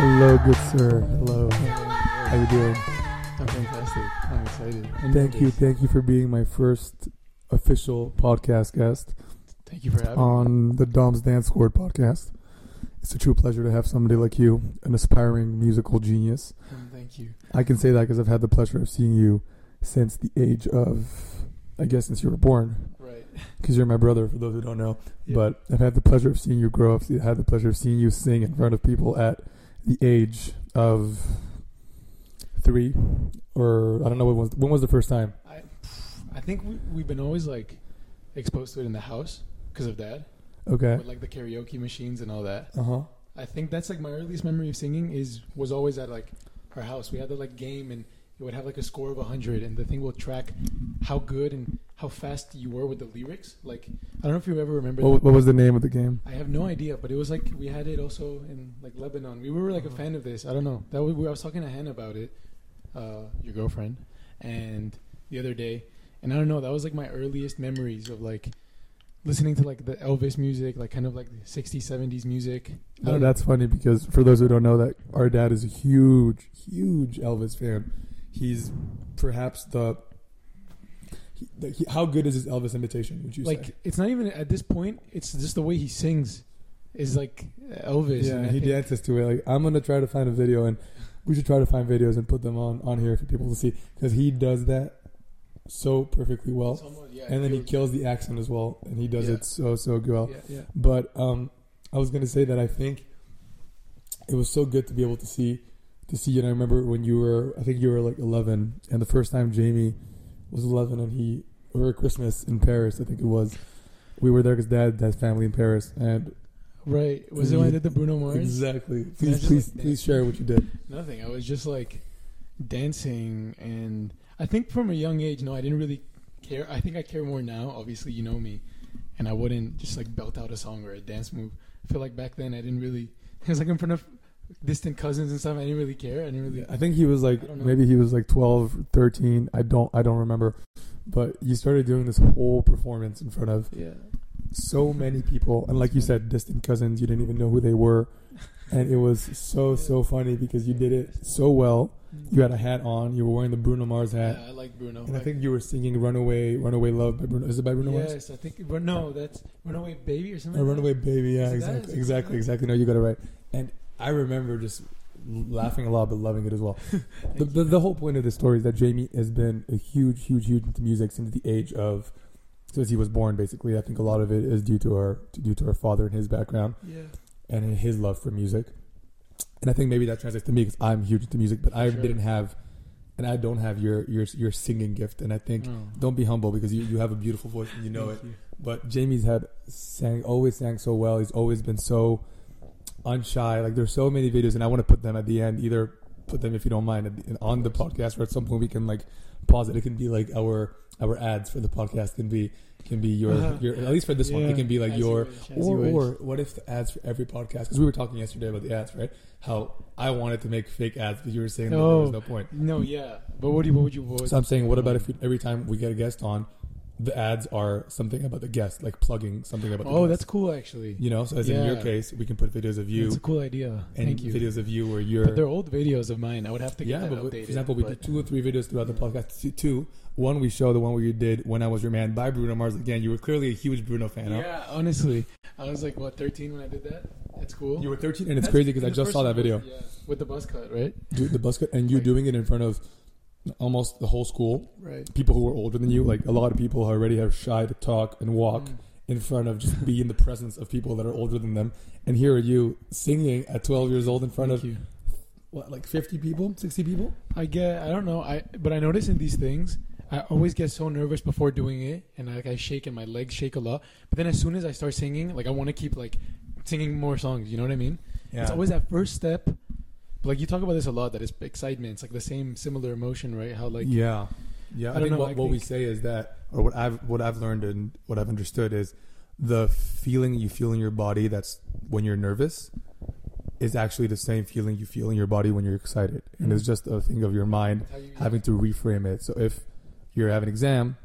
Hello, good sir. Hello. How you doing? I'm fantastic. I'm excited. I Thank you. Thank you for being my first official podcast guest Thank you for having me. on the Dom's Dance Squad podcast. It's a true pleasure to have somebody like you, an aspiring musical genius. Um, Thank you. I can say that because I've had the pleasure of seeing you since the age of, I guess, since you were born, Right. because you're my brother, for those who don't know. Yeah. But I've had the pleasure of seeing you grow up. I've had the pleasure of seeing you sing in front of people at the age of three, or I don't know when was when was the first time. I, I think we, we've been always like exposed to it in the house because of dad, Okay. with like the karaoke machines and all that. Uh huh. I think that's like my earliest memory of singing is was always at like our house. We had the like game and it would have like a score of hundred, and the thing will track how good and how fast you were with the lyrics. Like I don't know if you ever remember. What, that. what was the name of the game? I have no idea, but it was like we had it also in like Lebanon. We were like a fan of this. I don't know. That was, I was talking to Hannah about it, uh, your girlfriend, and the other day, and I don't know. That was like my earliest memories of like listening to like the Elvis music, like kind of like the 60s, 70s music. No, that's funny because for those who don't know, that our dad is a huge, huge Elvis fan. He's perhaps the. He, the he, how good is his Elvis imitation? Would you like say? it's not even at this point. It's just the way he sings is like Elvis. Yeah, and he dances to it. Like I'm gonna try to find a video, and we should try to find videos and put them on on here for people to see because he does that so perfectly well, almost- yeah, and then he kills the accent as well, and he does Yeah. it so so well. Yeah, yeah. But um, I was gonna say that I think it was so good to be able to see to see. You, and I remember when you were, I think you were like 11, and the first time Jamie was 11, and he over Christmas in Paris, I think it was. We were there because Dad has family in Paris, and Right. Was it when I did the Bruno Mars? exactly. Please, please, like, please share what you did. Nothing. I was just like dancing, and I think from a young age, no, I didn't really care. I think I care more now. Obviously, you know me, and I wouldn't just like belt out a song or a dance move. I feel like back then I didn't really. It was like in front of distant cousins and stuff. I didn't really care. I didn't really. I think he was like I don't know. maybe he was like 12, 13. I don't I don't remember. But you started doing this whole performance in front of Yeah. so many people and like you said distant cousins you didn't even know who they were and it was so so funny because you did it so well mm-hmm. you had a hat on you were wearing the bruno mars hat Yeah, I like Bruno. and i think you were singing runaway runaway love by bruno is it by bruno mars Yes, I think. But no, that's Runaway Baby or something. a like that? runaway baby yeah Is it that? exactly exactly exactly no you got it right and i remember just laughing a lot but loving it as well the, the, the whole point of this story is that jamie has been a huge huge huge into music since the age of since he was born basically i think a lot of it is due to our due to our father and his background Yeah. and his love for music. And I think maybe that translates to me because I'm huge into music, but I Sure. didn't have, and I don't have your your your singing gift. And I think Oh. don't be humble because you, you have a beautiful voice and you know it. You. But Jamie's had sang always sang so well. He's always been so unshy. Like there's so many videos, and I want to put them at the end. Either put them if you don't mind on the podcast, or at some point we can like pause it. It can be like our our ads for the podcast can be can be your Uh-huh. your at least for this one it can be like As you your wish, as you or, what if the ads for every podcast? Because we were talking yesterday about the ads, right? How I wanted to make fake ads, but you were saying that there was Oh. no point. No, yeah. But what do you? What would you? What would So I'm saying, what about if we, every time we get a guest on, the ads are something about the guest, like plugging something about the Oh, guest. that's cool, actually. You know, so as in your Yeah. case, we can put videos of you That's a cool idea. and Thank you. videos of you where you're. But they're old videos of mine. I would have to get yeah, that but updated. for example, we but- do two or three videos throughout the podcast. Two, one we show the one where you did "When I Was Your Man" by Bruno Mars. Again, you were clearly a huge Bruno fan. huh? Yeah, honestly, I was like what 13 when I did that. That's cool. You were 13, and it's That's- crazy because I just saw that video. yeah, with the buzz cut, right? Dude, the bus cut, and you Like- doing it in front of almost the whole school. Right. People who are older than you, like a lot of people who already are shy to talk and walk Mm. in front of just be in the presence of people that are older than them. And here are you singing at 12 years old in front Thank of you. what, like 50 people, 60 people? I get. I don't know. I but I notice in these things, I always get so nervous before doing it, and like I shake and my legs shake a lot. But then as soon as I start singing, like I want to keep like singing more songs. You know what I mean? Yeah. It's always that first step. Like you talk about this a lot. That it's excitement. It's like the same similar emotion, right? How like yeah, yeah. I, I don't think know, what, I what we say is that, or what I've what I've learned and what I've understood is the feeling you feel in your body. That's when you're nervous, is actually the same feeling you feel in your body when you're excited, and it's Mhm. just a thing of your mind you, having to reframe it. So if you're having an exam,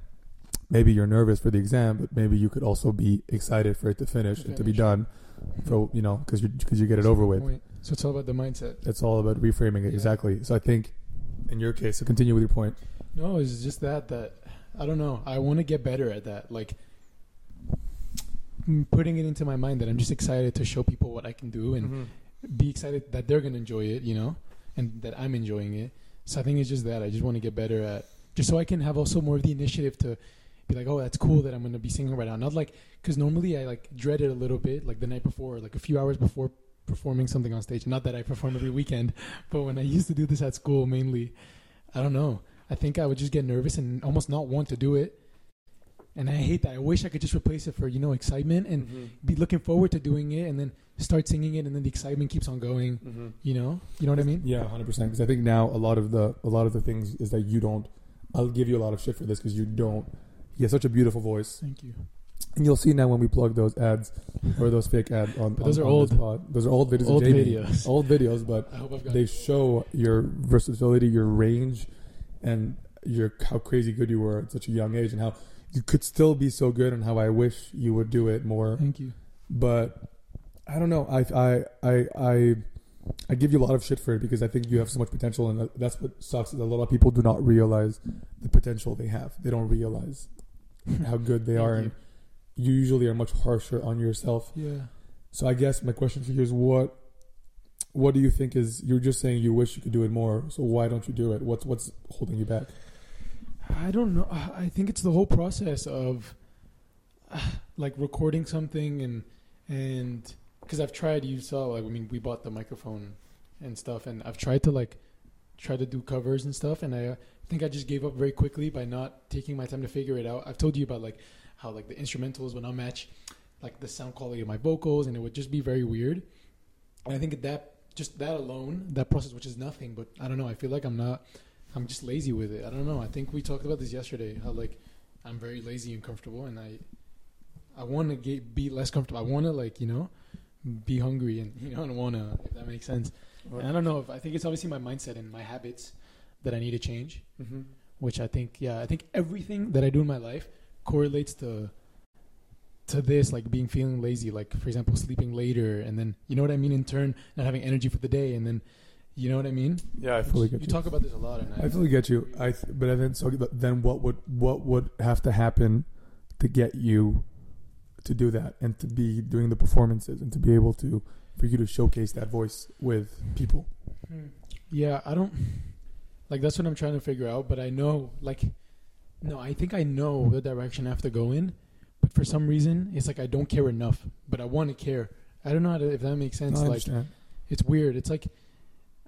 maybe you're nervous for the exam, but maybe you could also be excited for it to finish To and to be done, for you know, because you because you get it over with. Point. So it's all about the mindset. It's all about reframing it Yeah. exactly. So I think, in your case, to continue with your point, No, it's just that that I don't know. I want to get better at that. Like mm, putting it into my mind that I'm just excited to show people what I can do and be excited that they're gonna enjoy it, you know, and that I'm enjoying it. So I think it's just that I just want to get better at just so I can have also more of the initiative to be like, oh, that's cool that I'm gonna be singing right now. Not like because normally I like dread it a little bit, like the night before, like a few hours before performing something on stage. Not that I perform every weekend, but when I used to do this at school mainly, I don't know. I think I would just get nervous and almost not want to do it. And I hate that. I wish I could just replace it for you know excitement and mm-hmm. be looking forward to doing it, and then start singing it, and then the excitement keeps on going. Mm-hmm. You know, you know what I mean? Yeah, hundred percent. Because I think now a lot of the a lot of the things is that you don't. I'll give you a lot of shit for this because you don't. you have such a beautiful voice, Thank you. And you'll see now when we plug those ads or those fake ads on. But those on- are on old. pod. Those are old videos. Old videos. Old videos, but I hope I've got. they show your versatility, your range, and your how crazy good you were at such a young age, and how you could still be so good, and how I wish you would do it more. Thank you. But I don't know. I I I I I give you a lot of shit for it because I think you have so much potential, and that's what sucks. Is a lot of people do not realize the potential they have. They don't realize how good they are, you. and you usually are much harsher on yourself. Yeah. So I guess my question for you is what what do you think is you're just saying you wish you could do it more, so why don't you do it? What's what's holding you back? I don't know. I think it's the whole process of uh, like recording something and and because I've tried. You saw like I mean we bought the microphone and stuff, and I've tried to like try to do covers and stuff, and I uh, think I just gave up very quickly by not taking my time to figure it out. I've told you about like how like the instrumentals would not match like the sound quality of my vocals, and it would just be very weird. And I think that just that alone, that process, which is nothing, but I don't know. I feel like I'm not. I'm just lazy with it. I don't know. I think we talked about this yesterday. How like I'm very lazy and comfortable, and I I want to get be less comfortable. I want to like you know be hungry and you know and want to if that makes sense. And I don't know if I think it's obviously my mindset and my habits that I need to change. Mm-hmm. Which I think yeah I think everything that I do in my life correlates to to this like being feeling lazy like for example sleeping later and then you know what I mean in turn not having energy for the day and then you know what I mean Yeah, I fully get you you. talk about this a lot and I, I fully get you. I th- but then so then what would what would have to happen to get you to do that and to be doing the performances and to be able to for you to showcase that voice with people. Hmm. Yeah, I don't like that's what I'm trying to figure out, but I know like no, I think I know the direction I have to go in, but for some reason it's like I don't care enough, but I want to care. I don't know how to, if that makes sense. No, I like it's weird. It's like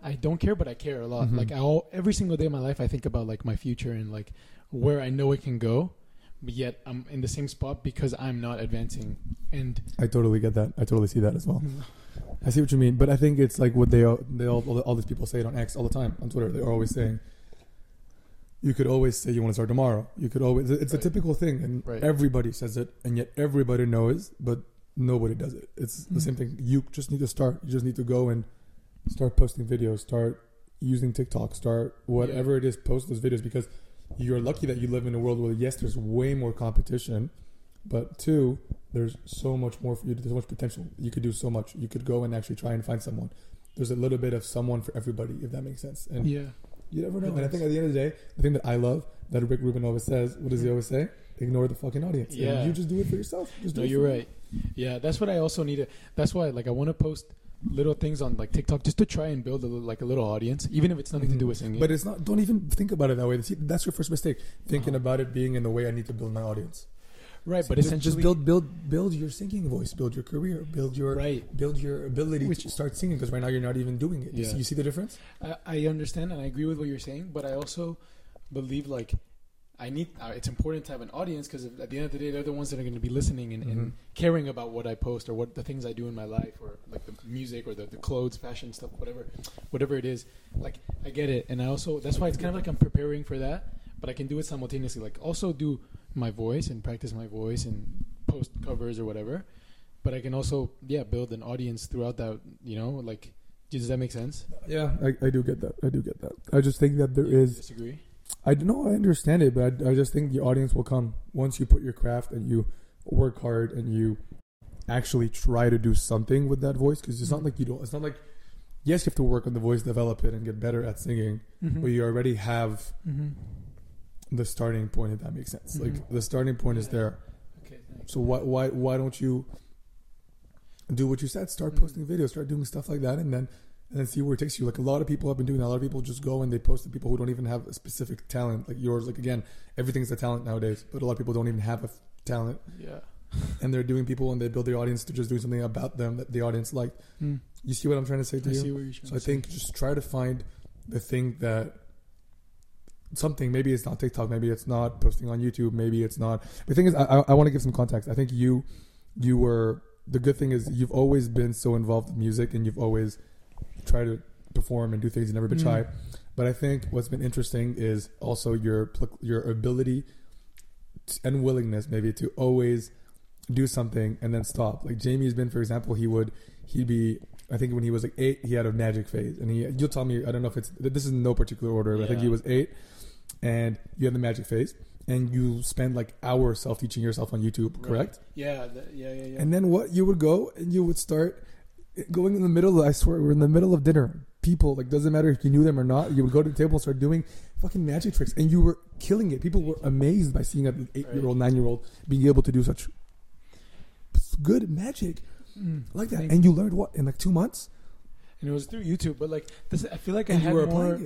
I don't care, but I care a lot. Mhm. Like I all every single day of my life, I think about like my future and like where I know it can go, but yet I'm in the same spot because I'm not advancing. And I totally get that. I totally see that as well. I see what you mean, but I think it's like what they all, they all, all, all these people say it on X all the time on Twitter. They're always saying, "You could always say you want to start tomorrow. You could always." It's a typical thing, and Right. everybody says it, and yet everybody knows, but nobody does it. It's the Mhm. same thing. You just need to start. You just need to go and start posting videos. Start using TikTok. Start whatever it is. Post those videos because you're lucky that you live in a world where yes, there's way more competition, but two, there's so much more for you. There's so much potential. You could do so much. You could go and actually try and find someone. There's a little bit of someone for everybody, if that makes sense. And yeah, you never know. And I think at the end of the day, the thing that I love that Rick Rubin always says, what does he always say? Ignore the fucking audience. And Yeah. you just do it for yourself. Just do no, you're right. Yeah, that's what I also need to. That's why, like, I want to post little things on like TikTok just to try and build a like a little audience, even if it's nothing to do Mhm. with singing. But it's not. Don't even think about it that way. That's your first mistake. Thinking Uh-huh. about it being in the way I need to build my audience. Right, but just, essentially, just build, build, build your singing voice. Build your career. Build your, right. build your ability Which- to start singing. Because right now you're not even doing it. You, Yeah. see, you see the difference? I, I understand and I agree with what you're saying, but I also believe like I need. Uh, it's important to have an audience because at the end of the day, they're the ones that are going to be listening and, and Mhm. caring about what I post or what the things I do in my life or like the music or the, the clothes, fashion stuff, whatever, whatever it is. Like I get it, and I also that's why it's kind of like I'm preparing for that, but I can do it simultaneously. Like also do my voice and practice my voice and post covers or whatever, but I can also yeah build an audience throughout that. You know, like does that make sense? Yeah, I, I do get that. I do get that. I just think that there You is. disagree. I don't know. I understand it, but I, I just think the audience will come once you put your craft and you work hard and you actually try to do something with that voice. Because it's not like you don't. It's not like yes, you have to work on the voice, develop it, and get better at singing. Mhm. But you already have Mhm. The starting point, if that makes sense. Mhm. Like the starting point is there. Okay, thanks. So why why why don't you do what you said? Start Mhm. posting videos, start doing stuff like that, and then and then see where it takes you. Like a lot of people have been doing that. A lot of people just go and they post to people who don't even have a specific talent like yours. Like again, everything's a talent nowadays, but a lot of people don't even have a f- talent, Yeah. and they're doing people and they build their audience to just doing something about them that the audience liked. Mm. You see what I'm trying to say to I you? see what you're trying So I to say. think just try to find the thing that something. Maybe it's not TikTok. Maybe it's not posting on YouTube. Maybe it's not. The thing is, I, I, I want to give some context. I think you you were the good thing is you've always been so involved with music and you've always tried to perform and do things and never been Mm. shy. But I think what's been interesting is also your your ability and willingness maybe to always do something and then stop. Like Jamie's been, for example, he would he'd be. I think when he was like eight, he had a magic phase, and he. You'll tell me. I don't know if it's this is no particular order. But I think he was eight, and you had the magic phase, and you spend like hours self teaching yourself on YouTube, Right. correct? Yeah, that, yeah, yeah, yeah. And then what? You would go and you would start going in the middle. I swear, we're in the middle of dinner. People like doesn't matter if you knew them or not. You would go to the table and start doing fucking magic tricks, and you were killing it. People were amazed by seeing an eight-year-old, nine-year-old being able to do such good magic Mm. like that. And you learned what in like two months. and it was through YouTube, but like this, I feel like I And had you were more.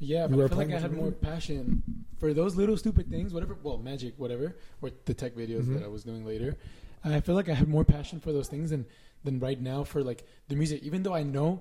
Yeah, but I feel like I had more passion for those little stupid things, whatever. Well, magic, whatever, or the tech videos Mhm. that I was doing later. I feel like I had more passion for those things than than right now for like the music. Even though I know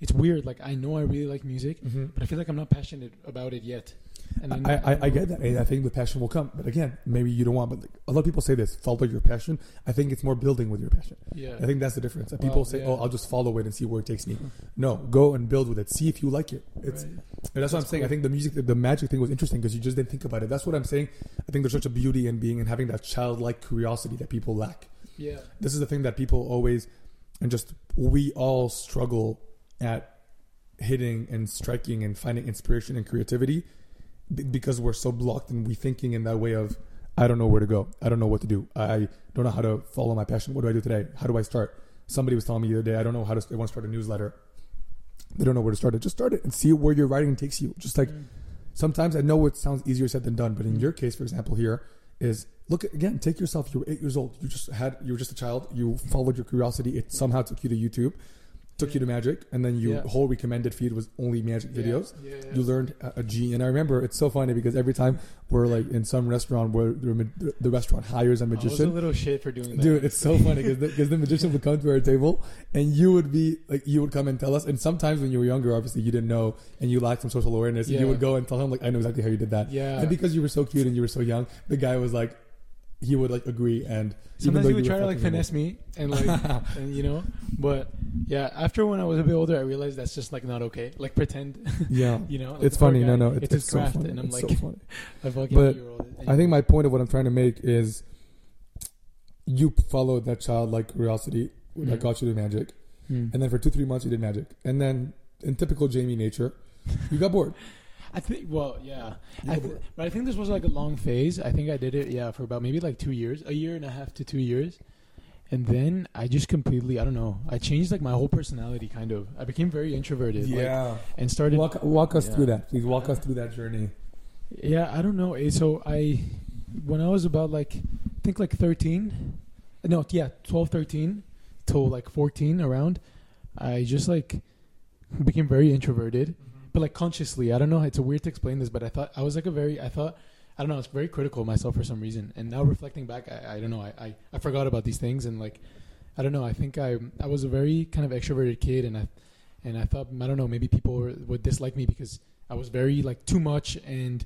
it's weird, like I know I really like music, but I feel like I'm not passionate about it yet. And then I, I, I get that. and I think the passion will come. But again, maybe you don't want. But like, a lot of people say this: follow your passion. I think it's more building with your passion. Yeah, I think that's the difference. People say, yeah. "Oh, I'll just follow it and see where it takes me." No, go and build with it. See if you like it. It's Right. and that's what I'm That's saying. I think the music, the magic thing was interesting because you just didn't think about it. That's what I'm saying. I think there's such a beauty in being and having that childlike curiosity that people lack. yeah, This is the thing that people always, and just we all struggle at hitting and striking and finding inspiration and creativity be- because we're so blocked and we thinking in that way of I don't know where to go. I don't know what to do. I don't know how to follow my passion. What do I do today? How do I start? Somebody was telling me the other day, I don't know how to. I want to start a newsletter. They don't know where to start it. Just start it and see where your writing takes you. Just like Mm. sometimes I know it sounds easier said than done, but in your case, for example, here is look again. Take yourself. You were eight years old. You just had. You were just a child. You followed your curiosity. It somehow took you to YouTube, took you to magic, and then your Yeah. whole recommended feed was only magic videos. Yeah, yeah. You learned a, a G, and I remember it's so funny because every time we're like in some restaurant where the, the restaurant hires a I was a magician, little shit for doing that. Dude, it's so funny because the, the magician would come to our table and you would be like, you would come and tell us. And sometimes when you were younger, obviously you didn't know and you lacked some social awareness. And you would go and tell him like, I know exactly how you did that. yeah. And because you were so cute and you were so young, the guy was like, he would like agree and Sometimes he would you try to like finesse me and like and you know, but yeah. After when I was a bit older, I realized that's just like not okay. Like pretend, yeah. you know. like, It's funny. No, guy, no, it's, it's, his it's so craft, funny. and I'm It's like so funny. a fucking But. I think my point of what I'm trying to make is you followed that childlike curiosity that Mhm. got you to magic. Hmm. And then for two, three months, you did magic. And then in typical Jamie nature, you got bored. I think. Well, yeah. I th- but I think this was like a long phase. I think I did it, yeah, for about maybe like two years, a year and a half to two years, and then I just completely, I don't know, I changed like my whole personality, kind of. I became very introverted, like, and started. Walk, walk us Yeah. through that, please. Walk us through that journey. Yeah, I don't know. Eh, So I, when I was about like, I think like 13, no, yeah, 12, 13 till like 14 around, I just like became very introverted, but like consciously. I don't know. It's a weird to explain this, but I thought I was like a very, I thought, I don't know, I was very critical of myself for some reason. And now reflecting back, I, I don't know, I, I, I forgot about these things and like, I don't know. I think I, I was a very kind of extroverted kid and I, and I thought, I don't know, maybe people were, would dislike me because I was very like too much and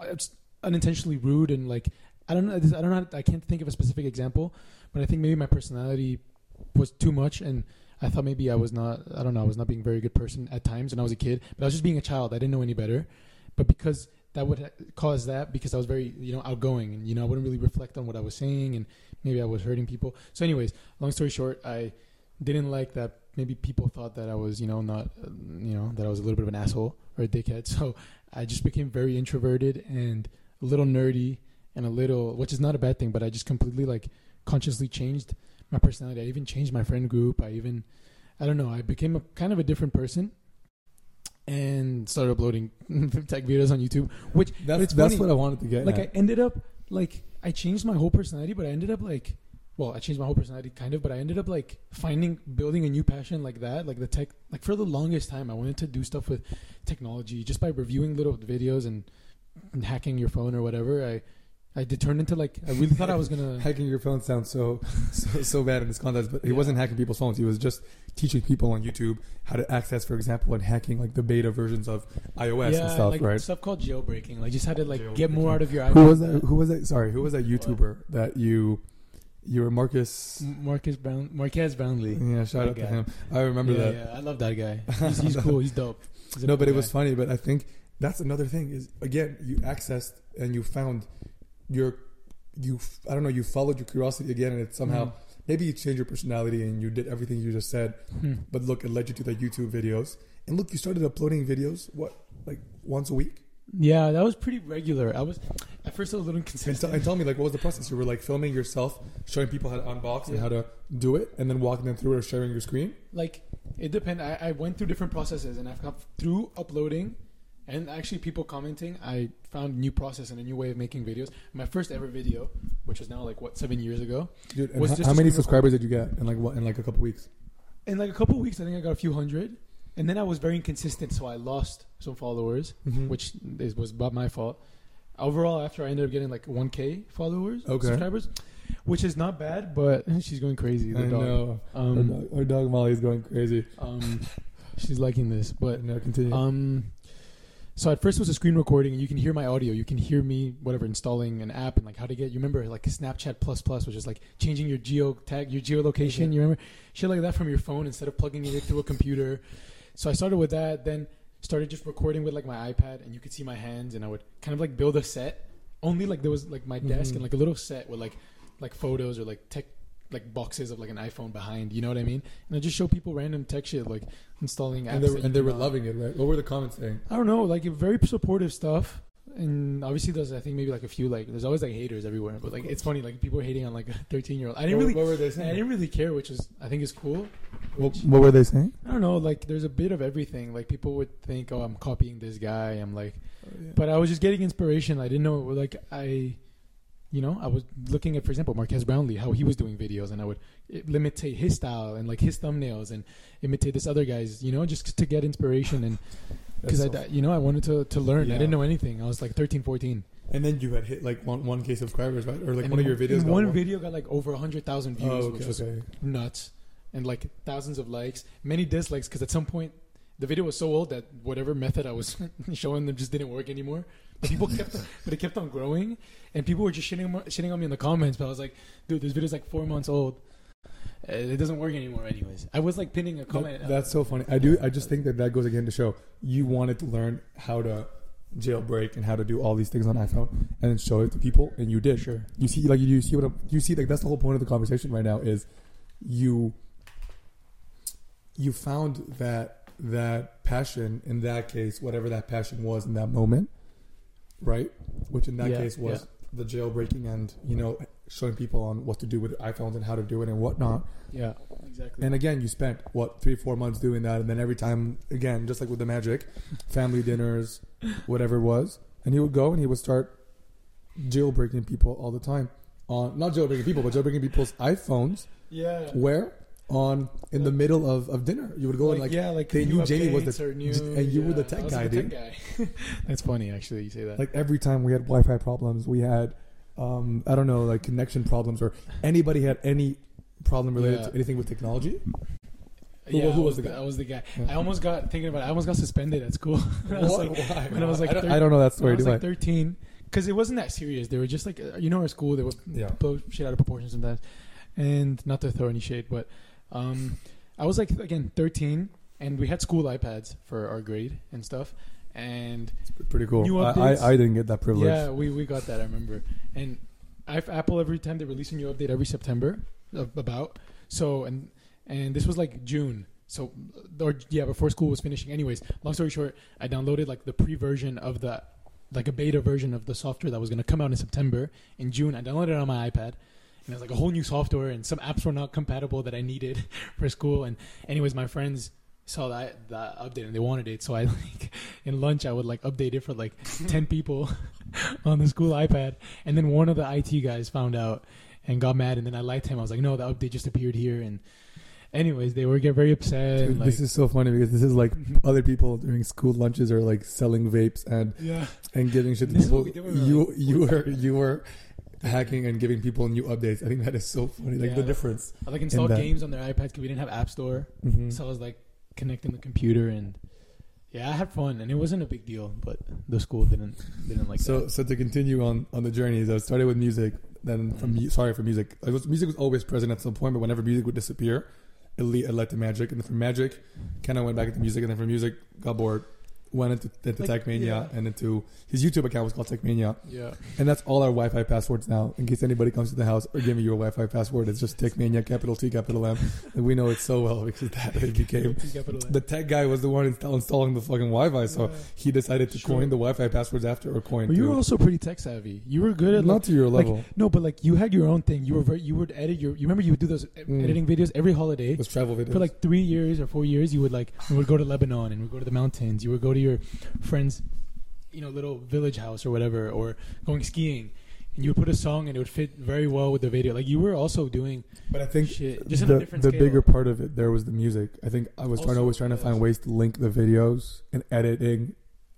uh, unintentionally rude and like I don't know I don't know I can't think of a specific example, but I think maybe my personality was too much and I thought maybe I was not I don't know I was not being a very good person at times when I was a kid, but I was just being a child. I didn't know any better, but because that would cause that because I was very you know outgoing and you know I wouldn't really reflect on what I was saying and maybe I was hurting people. So anyways, long story short, I didn't like that maybe people thought that I was, you know, not, you know, that I was a little bit of an asshole or a dickhead. So I just became very introverted and a little nerdy and a little, which is not a bad thing, but I just completely like consciously changed my personality. I even changed my friend group. I even, I don't know. I became a kind of a different person, and started uploading tech videos on YouTube. Which That's that's what I wanted to get. like I ended up like I changed my whole personality, but I ended up like well, I changed my whole personality kind of, but I ended up like finding building a new passion like that, like the tech. Like for the longest time, I wanted to do stuff with technology just by reviewing little videos and, and hacking your phone or whatever. I I did turn into like I really thought I was gonna. hacking your phone sounds so, so so bad in this context, but he Yeah. wasn't hacking people's phones. He was just teaching people on YouTube how to access, for example, and hacking like the beta versions of iOS yeah, and stuff, like right? stuff called jailbreaking. Like just had to like get more out of your. Who was that? Who was that? Sorry, who was that YouTuber that you you were Marcus? M- Marcus Brown, Marques Brownlee. Yeah, shout That out to him. I remember yeah, that. yeah, I love that guy. He's, he's cool. He's dope. He's No, cool but it was funny. But I think that's another thing is again you accessed and you found your you I don't know you followed your curiosity again and it somehow Mhm. maybe you changed your personality and you did everything you just said. Hmm. But look, it led you to the YouTube videos. And look, you started uploading videos. What like once a week? Yeah, that was pretty regular. I was at first I was a little And, t- and tell me like what was the process? You were like filming yourself, showing people how to unbox and how to do it, and then walking them through it or sharing your screen. like it depends I, I went through different processes, and I've come through uploading, and actually people commenting. I found a new process and a new way of making videos. My first ever video, which was now like what seven years ago, Dude, Was how, just how many subscribers did you get in like what in like a couple weeks? in like a couple weeks, I think I got a few hundred, and then I was very inconsistent, so I lost some followers, Mm-hmm. which is, was about my fault. Overall, after I ended up getting like 1k followers, Okay. subscribers, which is not bad, but she's going crazy. The I dog. know. Um, dog, our dog Molly is going crazy. um, she's liking this, but But no, continue. Um, so at first it was a screen recording, and you can hear my audio. You can hear me, whatever, installing an app and like how to get. You remember like Snapchat Plus Plus, which is like changing your geo tag, your geolocation. Okay. You remember shit like that from your phone instead of plugging it through a computer. So I started with that, then started just recording with like my iPad, and you could see my hands, and I would kind of like build a set. Only like there was like my desk Mhm. and like a little set with like like photos or like tech like boxes of like an iPhone behind. You know what I mean? And I just show people random tech shit like installing apps. and they, were- and they were loving it, right? What were the comments saying? I don't know, like very supportive stuff. And obviously, there's I think maybe like a few like there's always like haters everywhere, but like it's funny like people are hating on like a 13 year old. I didn't what, really, what were they I didn't really care, which is I think is cool. What, what were they saying? I don't know, like there's a bit of everything. Like people would think, oh, I'm copying this guy. I'm like, oh, but I was just getting inspiration. I didn't know like I, you know, I was looking at for example Marques Brownlee how he was doing videos, and I would eh, imitate his style and like his thumbnails and imitate this other guy's, you know, just to get inspiration and because I, you know, I wanted to, to learn. Yeah. I didn't know anything. I was like 13, 14. and then you had hit like one one k subscribers, right? Or like And one of your videos. one more- video got like over 100,000 views, Oh, okay, which was okay. nuts. And like thousands of likes, many dislikes because at some point the video was so old that whatever method I was showing them just didn't work anymore. But people kept, but it kept on growing, and people were just shitting, shitting on me in the comments. But I was like, dude, this video's like four months old. Uh, It doesn't work anymore, anyways. I was like pinning a comment. That- that's so funny. I do. I just think that that goes again to show you wanted to learn how to jailbreak and how to do all these things on iPhone, and then show it to people, and you did. Sure. You see, like you see what I'm, you see. Like that's the whole point of the conversation right now is you you found that that passion in that case, whatever that passion was in that moment, right? Which in that Yeah, case was the jailbreaking and you know showing people on what to do with iPhones and how to do it and whatnot. Yeah, exactly. And again, you spent what three, four months doing that, and then every time, again, just like with the magic, family dinners, whatever it was, and he would go and he would start jailbreaking people all the time. On not jailbreaking people, but jailbreaking people's iPhones. yeah. Where on in the middle of, of dinner, you would go and like yeah, like they knew Jamie was the- new, and you were the tech was guy, the dude. guy. That's funny, actually. You say that. like every time we had Wi-Fi problems, we had um, I don't know like connection problems, or anybody had any problem related Yeah. to anything with technology. who- yeah, who I was the guy? I was the guy. Yeah. I almost got thinking about. it. I almost got suspended at school. I was What? like, Why? when I was like I don't, thir- I don't know that when I story. was Do I? like 13, because it wasn't that serious. They were just like, uh, you know, our school they would Yeah. blow shit out of proportion sometimes, and not to throw any shade, but um, I was like again 13, and we had school iPads for our grade and stuff, and Pretty cool. I. I, I didn't get that privilege. Yeah, we, we got that. I remember. And I've, Apple every time they release a new update every September about so and and this was like June. So or yeah, before school was finishing. Anyways, long story short, I downloaded like the pre version of the like a beta version of the software that was going to come out in September. In June, I downloaded it on my iPad, and it was like a whole new software, and some apps were not compatible that I needed for school. And anyways, my friends saw that that update and they wanted it, so I like in lunch I would like update it for like ten people on the school iPad, and then one of the IT guys found out and got mad, and then I liked him. I was like, no, the update just appeared here, and anyways, they were get very upset. Dude, like, this is so funny because this is like other people during school lunches are like selling vapes and yeah. and giving shit to people. we did when we You you were you were hacking and giving people new updates. I think that is so funny. Like Yeah. the difference. I like installed that. games on their iPads because we didn't have App Store. Mhm. So I was like connecting the computer and yeah, I had fun and it wasn't a big deal, but the school didn't didn't like so that. so to continue on on the journeys, I started with music. Then from mu- sorry for music, was, music was always present at some point, but whenever music would disappear, it, le- it led to magic, and then from magic, kind of went back into music, and then from music, got bored, went into, into Like, Techmania, yeah. and into his YouTube account was called Techmania, Yeah. and that's all our Wi-Fi passwords now. In case anybody comes to the house or give me your Wi-Fi password, it's just Techmania, capital T, capital M, and we know it so well because that it became. The tech guy was the one install- installing the fucking Wi-Fi, so he decided to Sure. coin the Wi-Fi passwords after or coin. But you to- were also pretty tech savvy. You were good at not like, to your like, level. no, but like you had your own thing. You were very, you would edit your. You remember you would do those Mm. editing videos every holiday. Those travel videos. For like three years or four years, you would like you would go to Lebanon and we would go to the mountains. You would go to your friend's, you know, little village house or whatever, or going skiing. And you would put a song and it would fit very well with the video. Like you were also doing but I think shit just the, in a different the scale. bigger part of it there was the music. I think I was trying Also, always trying to find ways to link the videos and editing.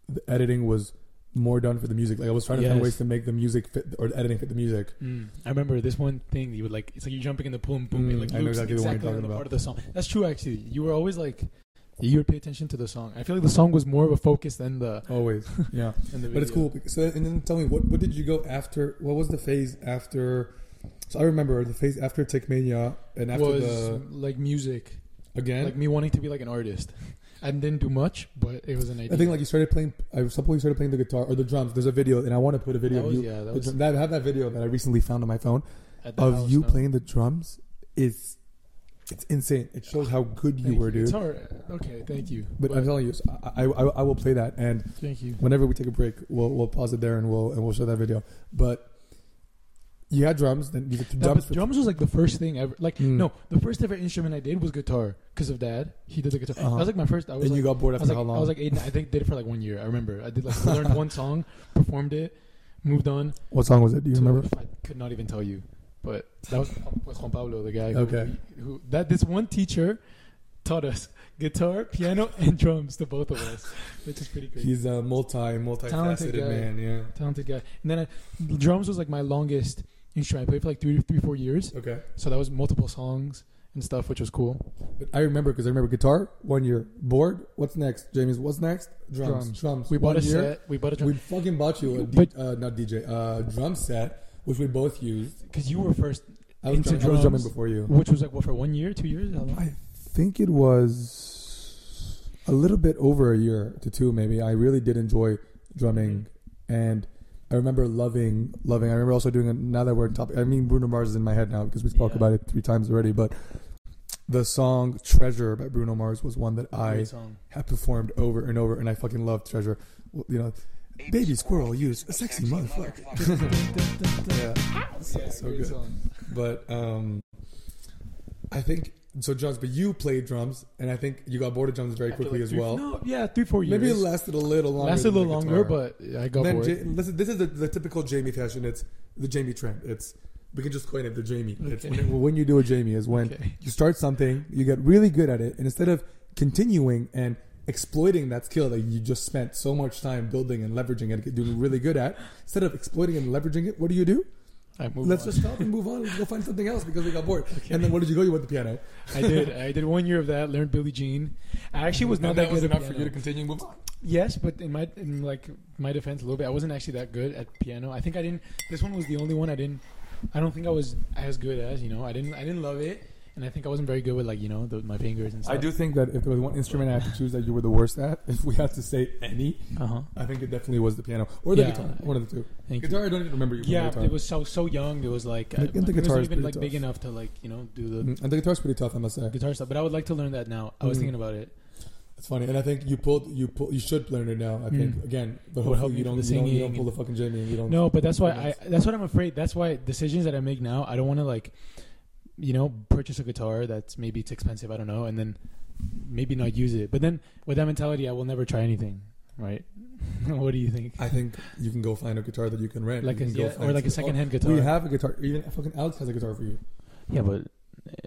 The editing was more done for the music. Like I was trying to find ways to make the music fit or the editing fit the music. Mm. I remember this one thing you would like. It's like you're jumping in the pool and boom, Mm, it like I know loops exactly the one you're exactly on talking the about. part of the song. That's true, actually. You were always like, you would pay attention to the song. I feel like the song was more of a focus than the. Always, yeah. But it's cool. So and then tell me what what did you go after? What was the phase after? So I remember the phase after Techmania and after was the like music, again. like me wanting to be like an artist. I didn't do much, but it was an idea. I think like you started playing. I you started playing the guitar or the drums. There's a video, and I want to put a video that of was, you. yeah, that was drum- I have that video that I recently found on my phone of you playing the drums. Is it's insane. It shows how good you Thank were, dude. It's hard. Okay, thank you. But I'm telling you, so I, I I will play that, and thank you. whenever we take a break, we'll we'll pause it there and we'll and we'll show that video. But you had drums, then you did No, drums. but drums was like the first thing ever. Like Mm. no, the first ever instrument I did was guitar because of dad. He did the guitar. Uh-huh. That was like my first. I was and like, you got bored I after was like, how long? I was like eight. I think did it for like one year. I remember. I did like learned one song, performed it, moved on. what song was it? Do you remember? I could not even tell you, but that was was Juan Pablo, the guy. Okay. Who, who that this one teacher taught us guitar, piano, and drums to both of us, which is pretty crazy. He's a multi multi Talented man. Yeah. Talented guy. And then I, drums was like my longest instrument. I played for like three, three, four years. Okay. So that was multiple songs and stuff, which was cool. But I remember because I remember guitar one year. Board. What's next, James? What's next? Drums. Drums. Drums. We bought a year. set. We bought a drum We fucking bought you a D, But- uh, not DJ, uh, drum set, which we both used. because you were first, I was, Into drumming, I was drumming before you. which was like what for one year, two years. I think it was a little bit over a year to two, maybe. I really did enjoy drumming, and I remember loving, loving. I remember also doing it. Now that we're on topic, I mean Bruno Mars is in my head now because we spoke Yeah. about it three times already. But the song "Treasure" by Bruno Mars was one that I song. have performed over and over, and I fucking love "Treasure." You know, baby squirrel use a sexy motherfucker. yeah, so, so good. But um, I think so drums. But you played drums, and I think you got bored of drums very quickly like, as three- well. No, yeah, three, four years. Maybe it lasted a little longer. lasted a little longer, guitar. but I got then bored. Ja- listen, this is the, the typical Jamie fashion. It's the Jamie trend. It's we can just coin it the Jamie. It's Okay. when, when you do a Jamie is when Okay. you start something, you get really good at it, and instead of continuing and exploiting that skill that you just spent so much time building and leveraging and doing really good at, instead of exploiting and leveraging it, what do you do? Let's on. just stop and move on. Let's go find something else because we got bored. And then what did you go? You went to piano. I did. I did one year of that. Learned Billie Jean. I actually was not And that, that was good enough for you to continue move on. Yes, but in my in like my defense a little bit, I wasn't actually that good at piano. I think I didn't. This one was the only one I didn't. I don't think I was as good as you know. I didn't. I didn't love it, and I think I wasn't very good with like you know the, my fingers and stuff. I do think that if there was one instrument I had to choose that you were the worst at, if we had to say any, Uh huh. I think it definitely was the piano or the Yeah. guitar. One of the two. Thank guitar, you. I don't even remember you. Yeah, it was so so young. It was like And uh, the- and the guitar wasn't is even like big enough to like you know do the Mm, and the guitar's pretty tough, I must say. guitar stuff. But I would like to learn that now. I was Mhm. thinking about it. It's funny, and I think you pulled you pull you should learn it now. I think Mm. again, but hopefully you don't, the you don't you don't pull the fucking Jamie and you don't. No, but that's why I. That's what I'm afraid. That's why decisions that I make now, I don't want to like, you know, purchase a guitar that's maybe it's expensive. I don't know, and then maybe not use it. But then with that mentality, I will never try anything. Right? what do you think? I think you can go find a guitar that you can rent. Like you a can go yeah, find or like a secondhand oh, guitar. We have a guitar. Even fucking Alex has a guitar for you. yeah, but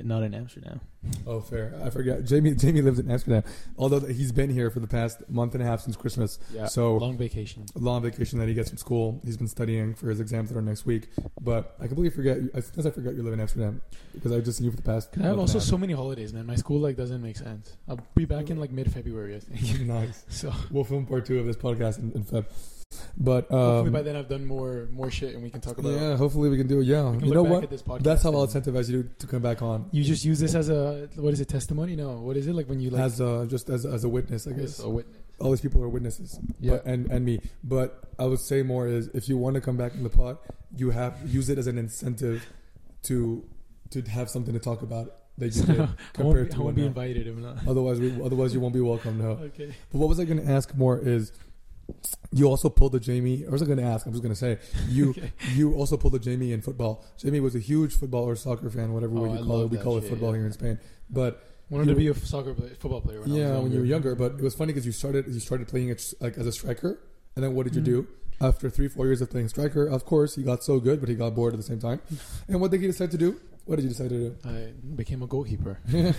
not in Amsterdam. Oh, fair. I forgot. Jamie Jamie lives in Amsterdam, although he's been here for the past month and a half since Christmas. Yeah. So long vacation. long vacation that he gets from school. He's been studying for his exams that are next week. But I completely forget. I sometimes I forget you live in Amsterdam because I've just seen you for the past. I have also so many holidays, man. My school like doesn't make sense. I'll be back in like mid February, I think. nice. So We'll film part two of this podcast in, in Feb. But hopefully um, by then I've done more more shit and we can talk about. It. Yeah, hopefully we can do it. Yeah, you know what? That's how I'll incentivize you to, come back on You just use this as a what is it testimony? No, what is it like when you like as a, just as, as a witness. I guess a witness? all these people are witnesses. Yeah. but, and and me. But I would say more is if you want to come back in the pod, you have use it as an incentive to to have something to talk about that you did I won't, compared be, I to won't be invited. I'm not. Otherwise, we, otherwise you won't be welcome. No. Okay. But what was I going to ask more is, you also pulled the Jamie. I was I going to ask? I'm just going to say you Okay. you also pulled the Jamie in football. Jamie was a huge football or soccer fan, whatever Oh, way you call it. We call it football yeah. here in Spain. But Wanted You- to be a soccer play, football player. When I yeah, when you were younger. But it was funny because you started you started playing it like as a striker, and then what did you Mhm. do? After three four years of playing striker, of course he got so good, but he got bored at the same time. And what did he decide to do? What did you decide to do? I became a goalkeeper,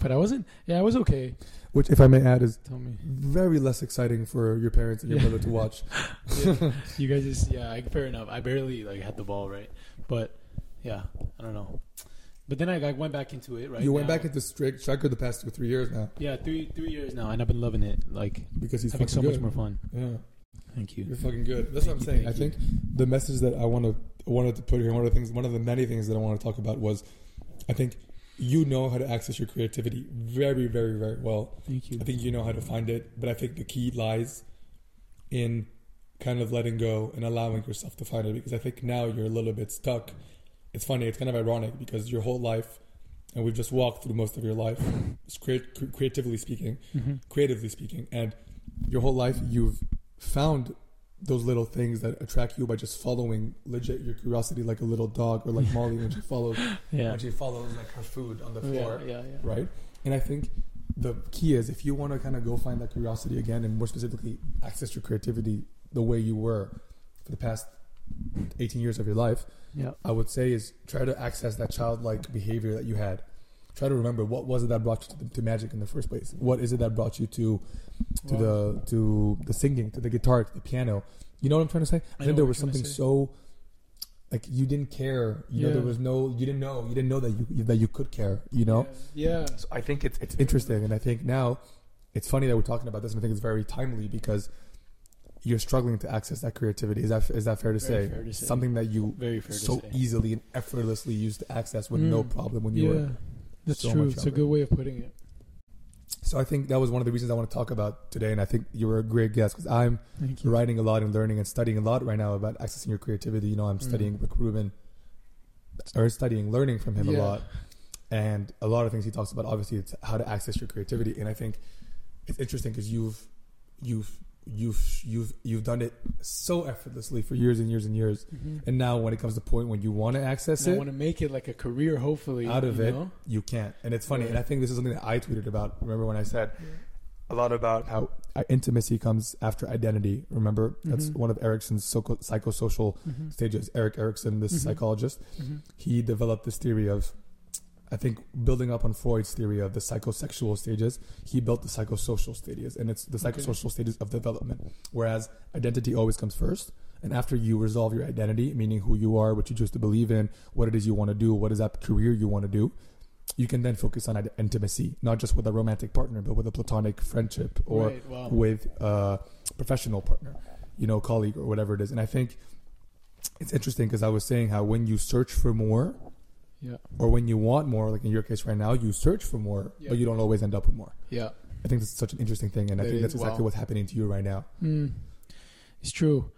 but I wasn't. Yeah, I was okay. Which, if I may add, is Tell me, very less exciting for your parents and your Yeah. brother to watch. Yeah. you guys just yeah. I, fair enough. I barely like had the ball right, but yeah, I don't know. But then I, I went back into it. Right. you went now. back into stri- striker the past two three years now Yeah, three three years now, and I've been loving it. Like because he's having so good. much more fun. Yeah. Thank you. You're fucking good. That's what I'm Thank you, saying. I thank think the message that I want to wanted to put here, one of the things, one of the many things that I want to talk about was, I think you know how to access your creativity very, very, very well. Thank you. I think you know how to find it, but I think the key lies in kind of letting go and allowing yourself to find it because I think now you're a little bit stuck. It's funny. It's kind of ironic because your whole life, and we've just walked through most of your life, creatively speaking, hmm creatively speaking, and your whole life you've found those little things that attract you by just following legit your curiosity like a little dog or like Molly when she follows Yeah. when she follows like her food on the yeah. floor, Yeah. Yeah. right? And I think the key is if you want to kind of go find that curiosity again and more specifically access your creativity the way you were for the past 18 years of your life, Yeah. I would say is try to access that childlike behavior that you had. Try to remember what was it that brought you to, to magic in the first place. What is it that brought you to to Wow. the to the singing, to the guitar, to the piano? You know what I'm trying to say? I, I think there was something so like you didn't care. You know, there was no. You didn't know. You didn't know that you that you could care. You know. Yeah. So I think it's it's interesting, and I think now it's funny that we're talking about this, and I think it's very timely because you're struggling to access that creativity. Is that is that fair to, say? fair to say. Something that you Very fair so easily and effortlessly used to access with no Mm. problem when you yeah. were. That's so true. It's a good way of putting it. So I think that was one of the reasons I want to talk about today, and I think you were a great guest because I'm writing a lot and learning and studying a lot right now about accessing your creativity. You know, I'm Mm. studying Rick Rubin, or studying, learning from him a lot, and a lot of things he talks about. Obviously, it's how to access your creativity, and I think it's interesting because you've, you've, you've, you've, you've done it so effortlessly for years and years and years, Mhm. and now when it comes to the point when you want to access And I it, want to make it like a career, hopefully. out of you it, know? you can't. And it's funny, and I think this is something that I tweeted about. Remember when I said a lot about how uh, intimacy comes after identity. Remember that's Mhm. one of Erikson's psycho- psychosocial Mhm. stages. Erik Erikson, this Mhm. psychologist, Mhm. he developed this theory of, I think, building up on Freud's theory of the psychosexual stages. He built the psychosocial stages, and it's the Okay. psychosocial stages of development. Whereas identity always comes first. And after you resolve your identity, meaning who you are, what you choose to believe in, what it is you want to do, what is that career you want to do, you can then focus on intimacy, not just with a romantic partner, but with a platonic friendship or Right, wow. with a professional partner, you know, colleague or whatever it is. And I think it's interesting because I was saying how when you search for more Yeah. or when you want more, like in your case right now, you search for more, Yeah. but you don't always end up with more. Yeah. I think that's such an interesting thing. And I think that's exactly wow. what's happening to you right now. Mm. It's true,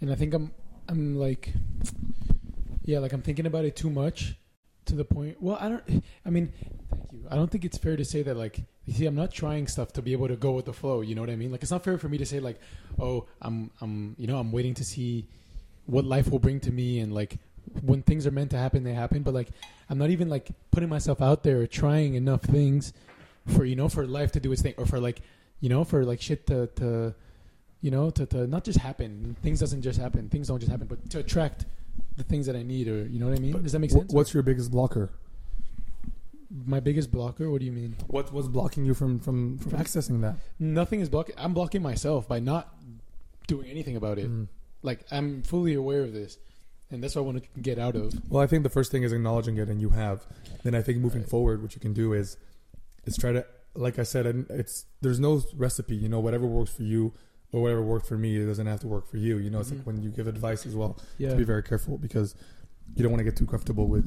and I think I'm I'm like, yeah, like I'm thinking about it too much, to the point. Well, I don't. I mean, thank you. I don't think it's fair to say that like you see, I'm not trying stuff to be able to go with the flow. You know what I mean? Like it's not fair for me to say like, oh, I'm I'm you know I'm waiting to see what life will bring to me and like when things are meant to happen, they happen. But like I'm not even like putting myself out there or trying enough things for you know for life to do its thing or for like you know for like shit to to you know to, to not just happen. Things doesn't just happen. Things don't just happen, but to attract the things that I need or you know what I mean? But Does that make sense? What's your biggest blocker? my biggest blocker? What do you mean? What what's blocking you from from, from accessing that? Nothing is blocking. I'm blocking myself by not doing anything about it. Mm. Like I'm fully aware of this, and that's what I want to get out of. Well, I think the first thing is acknowledging it, and you have. Then I think moving Right. forward, what you can do is is try to, like I said, and it's there's no recipe. You know, whatever works for you or whatever worked for me, it doesn't have to work for you. You know, it's Mhm. like when you give advice as well, Yeah. to be very careful because you don't want to get too comfortable with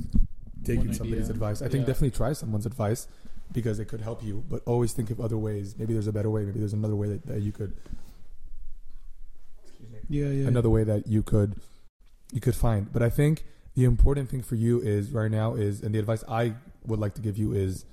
taking One somebody's idea. advice. I think Yeah. definitely try someone's advice because it could help you, but always think of other ways. Maybe there's a better way. Maybe there's another way that, that you could yeah, yeah. another way that you could you could find. But I think the important thing for you is right now is and the advice I would like to give you is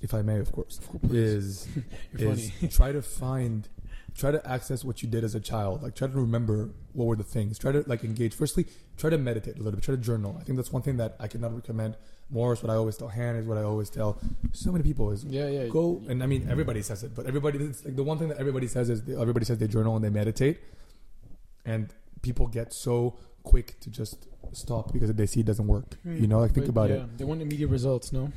if I may of course is You're is funny. try to find try to access what you did as a child. Like try to remember what were the things. Try to like engage. Firstly try to meditate a little bit. Try to journal. I think that's one thing that i cannot recommend more. Is what i always tell hannah. Is what i always tell so many people is yeah, yeah. go and i mean everybody says it but everybody it's like the one thing that everybody says is everybody says they journal and they meditate. And people get so quick to just stop because they see it doesn't work you know like think But, about yeah, it They want immediate results. No.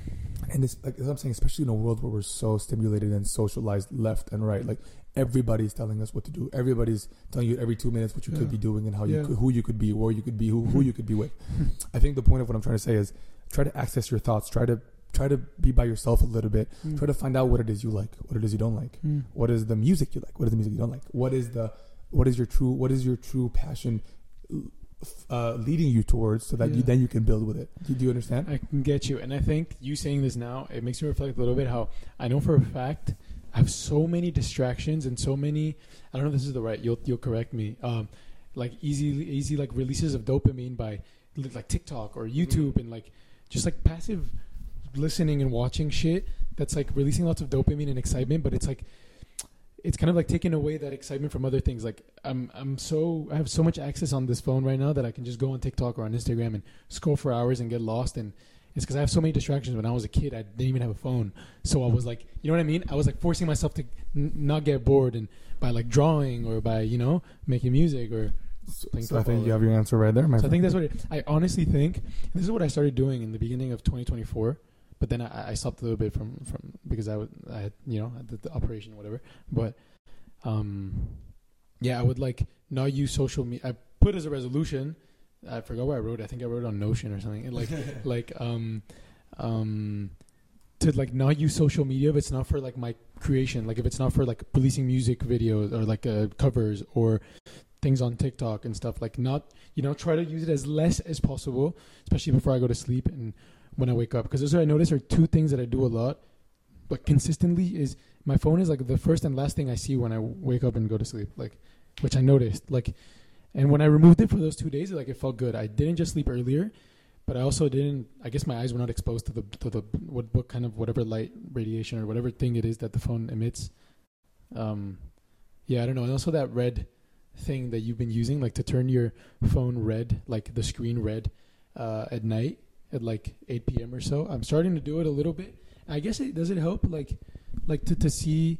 and it's like as I'm saying, especially in a world where we're so stimulated and socialized left and right, like everybody's telling us what to do. Everybody's telling you every two minutes what you Yeah. could be doing and how you could, who you could be, where you could be, who, who you could be with. I think the point of what I'm trying to say is try to access your thoughts. Try to try to be by yourself a little bit. Mm. Try to find out what it is you like, what it is you don't like. Mm. What is the music you like? What is the music you don't like? What is the what is your true what is your true passion uh, leading you towards so that you then you can build with it. Do, do you understand? I can get you, and I think you saying this now it makes me reflect a little bit how I know for a fact I have so many distractions and so many. I don't know if this is the right. You'll you'll correct me. Um, like easy easy like releases of dopamine by like TikTok or YouTube and like just like passive listening and watching shit that's like releasing lots of dopamine and excitement, but it's like it's kind of like taking away that excitement from other things. Like I'm I'm so I have so much access on this phone right now that I can just go on TikTok or on Instagram and scroll for hours and get lost and it's because I have so many distractions. When I was a kid, I didn't even have a phone, so I was like, you know what I mean? I was like forcing myself to n- not get bored and by like drawing or by you know making music or playing So I think you have your answer right there, so I think that's what it, I honestly think. This is what I started doing in the beginning of 2024, but then I, I stopped a little bit from from because I would I had you know the, the operation or whatever. But um, yeah, I would like not use social media. I put as a resolution. I forgot where I wrote. it. I think I wrote on Notion or something. And like like um um to like not use social media if it's not for like my creation. Like if it's not for like releasing music videos or like uh, covers or things on TikTok and stuff. Like not you know try to use it as less as possible, especially before I go to sleep and when I wake up. Because those I notice are two things that I do a lot, but consistently is my phone is like the first and last thing I see when I wake up and go to sleep. Like which I noticed like. And when I removed it for those two days, like it felt good. I didn't just sleep earlier, but I also didn't. I guess my eyes were not exposed to the to the what what kind of whatever light radiation or whatever thing it is that the phone emits. Um, yeah, I don't know. And also that red thing that you've been using, like to turn your phone red, like the screen red, uh, at night at like 8 p.m. or so. I'm starting to do it a little bit. I guess it does it help, like, like to to see.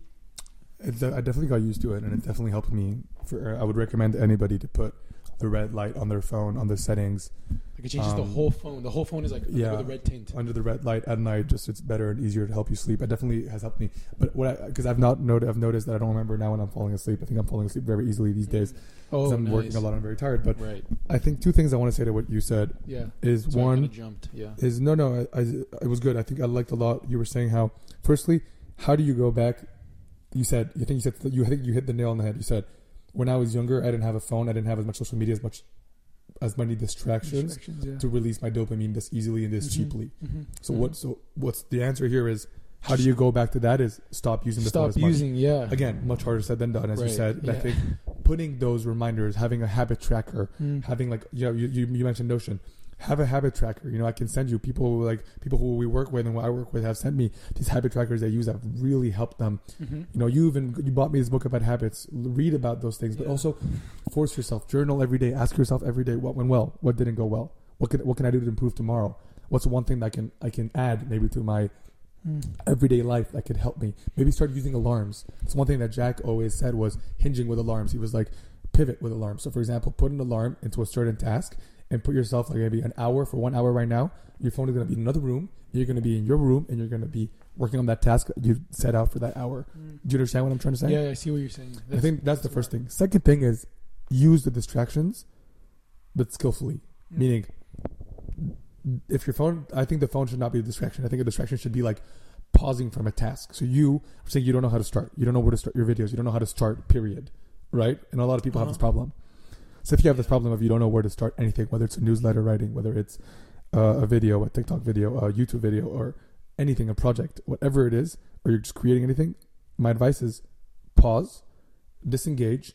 It, I definitely got used to it, and it definitely helped me. For I would recommend anybody to put the red light on their phone on the settings Like it changes the Um, whole phone. The whole phone is like, yeah. with a red tint. under the red light at night. Just it's better and easier to help you sleep. It definitely has helped me. But what because I've not noted, I've noticed that I don't remember now when I'm falling asleep. I think I'm falling asleep very easily these days Oh, I'm nice. working a lot. I'm very tired. But right. I think two things I want to say to what you said Yeah. is So one. jumped. Yeah. is no no I, I it was good i think i liked a lot you were saying how firstly how do you go back you said you think you said you I think you hit the nail on the head you said when i was younger i didn't have a phone i didn't have as much social media as much as many distractions Distractions, yeah. to release my dopamine this easily and this Mhm. cheaply Mhm. so Mhm. what so what's the answer here is how do you go back to that is stop using the phone Stop much using. Yeah. again much harder said than done as you said but i think putting those reminders having a habit tracker Mm. having like you know you, you, you mentioned notion have a habit tracker. You know, I can send you people who like people who we work with and who I work with have sent me these habit trackers they use that have really helped them. Mm-hmm. You know, you even you bought me this book about habits. Read about those things, but Yeah. also force yourself. Journal every day. Ask yourself every day what went well, what didn't go well. What can what can I do to improve tomorrow? What's one thing that I can I can add maybe to my Mm. everyday life that could help me. Maybe start using alarms. It's one thing that Jack always said was hinging with alarms. He was like pivot with alarms. So for example, put an alarm into a certain task and put yourself like maybe an hour for one hour right now. Your phone is going to be in another room. You're going to be in your room and you're going to be working on that task you set out for that hour. Mm. Do you understand what I'm trying to say? Yeah, I see what you're saying. I think that's the first thing. Second thing is use the distractions, but skillfully. Mm. Meaning, if your phone, I think the phone should not be a distraction. I think a distraction should be like pausing from a task. So you are saying you don't know how to start. You don't know where to start your videos. You don't know how to start. Period. Right? And a lot of people have this Uh-huh. problem. So if you have this problem of you don't know where to start anything, whether it's a newsletter writing, whether it's uh, a video, a TikTok video, a YouTube video, or anything, a project, whatever it is, or you're just creating anything, my advice is pause, disengage,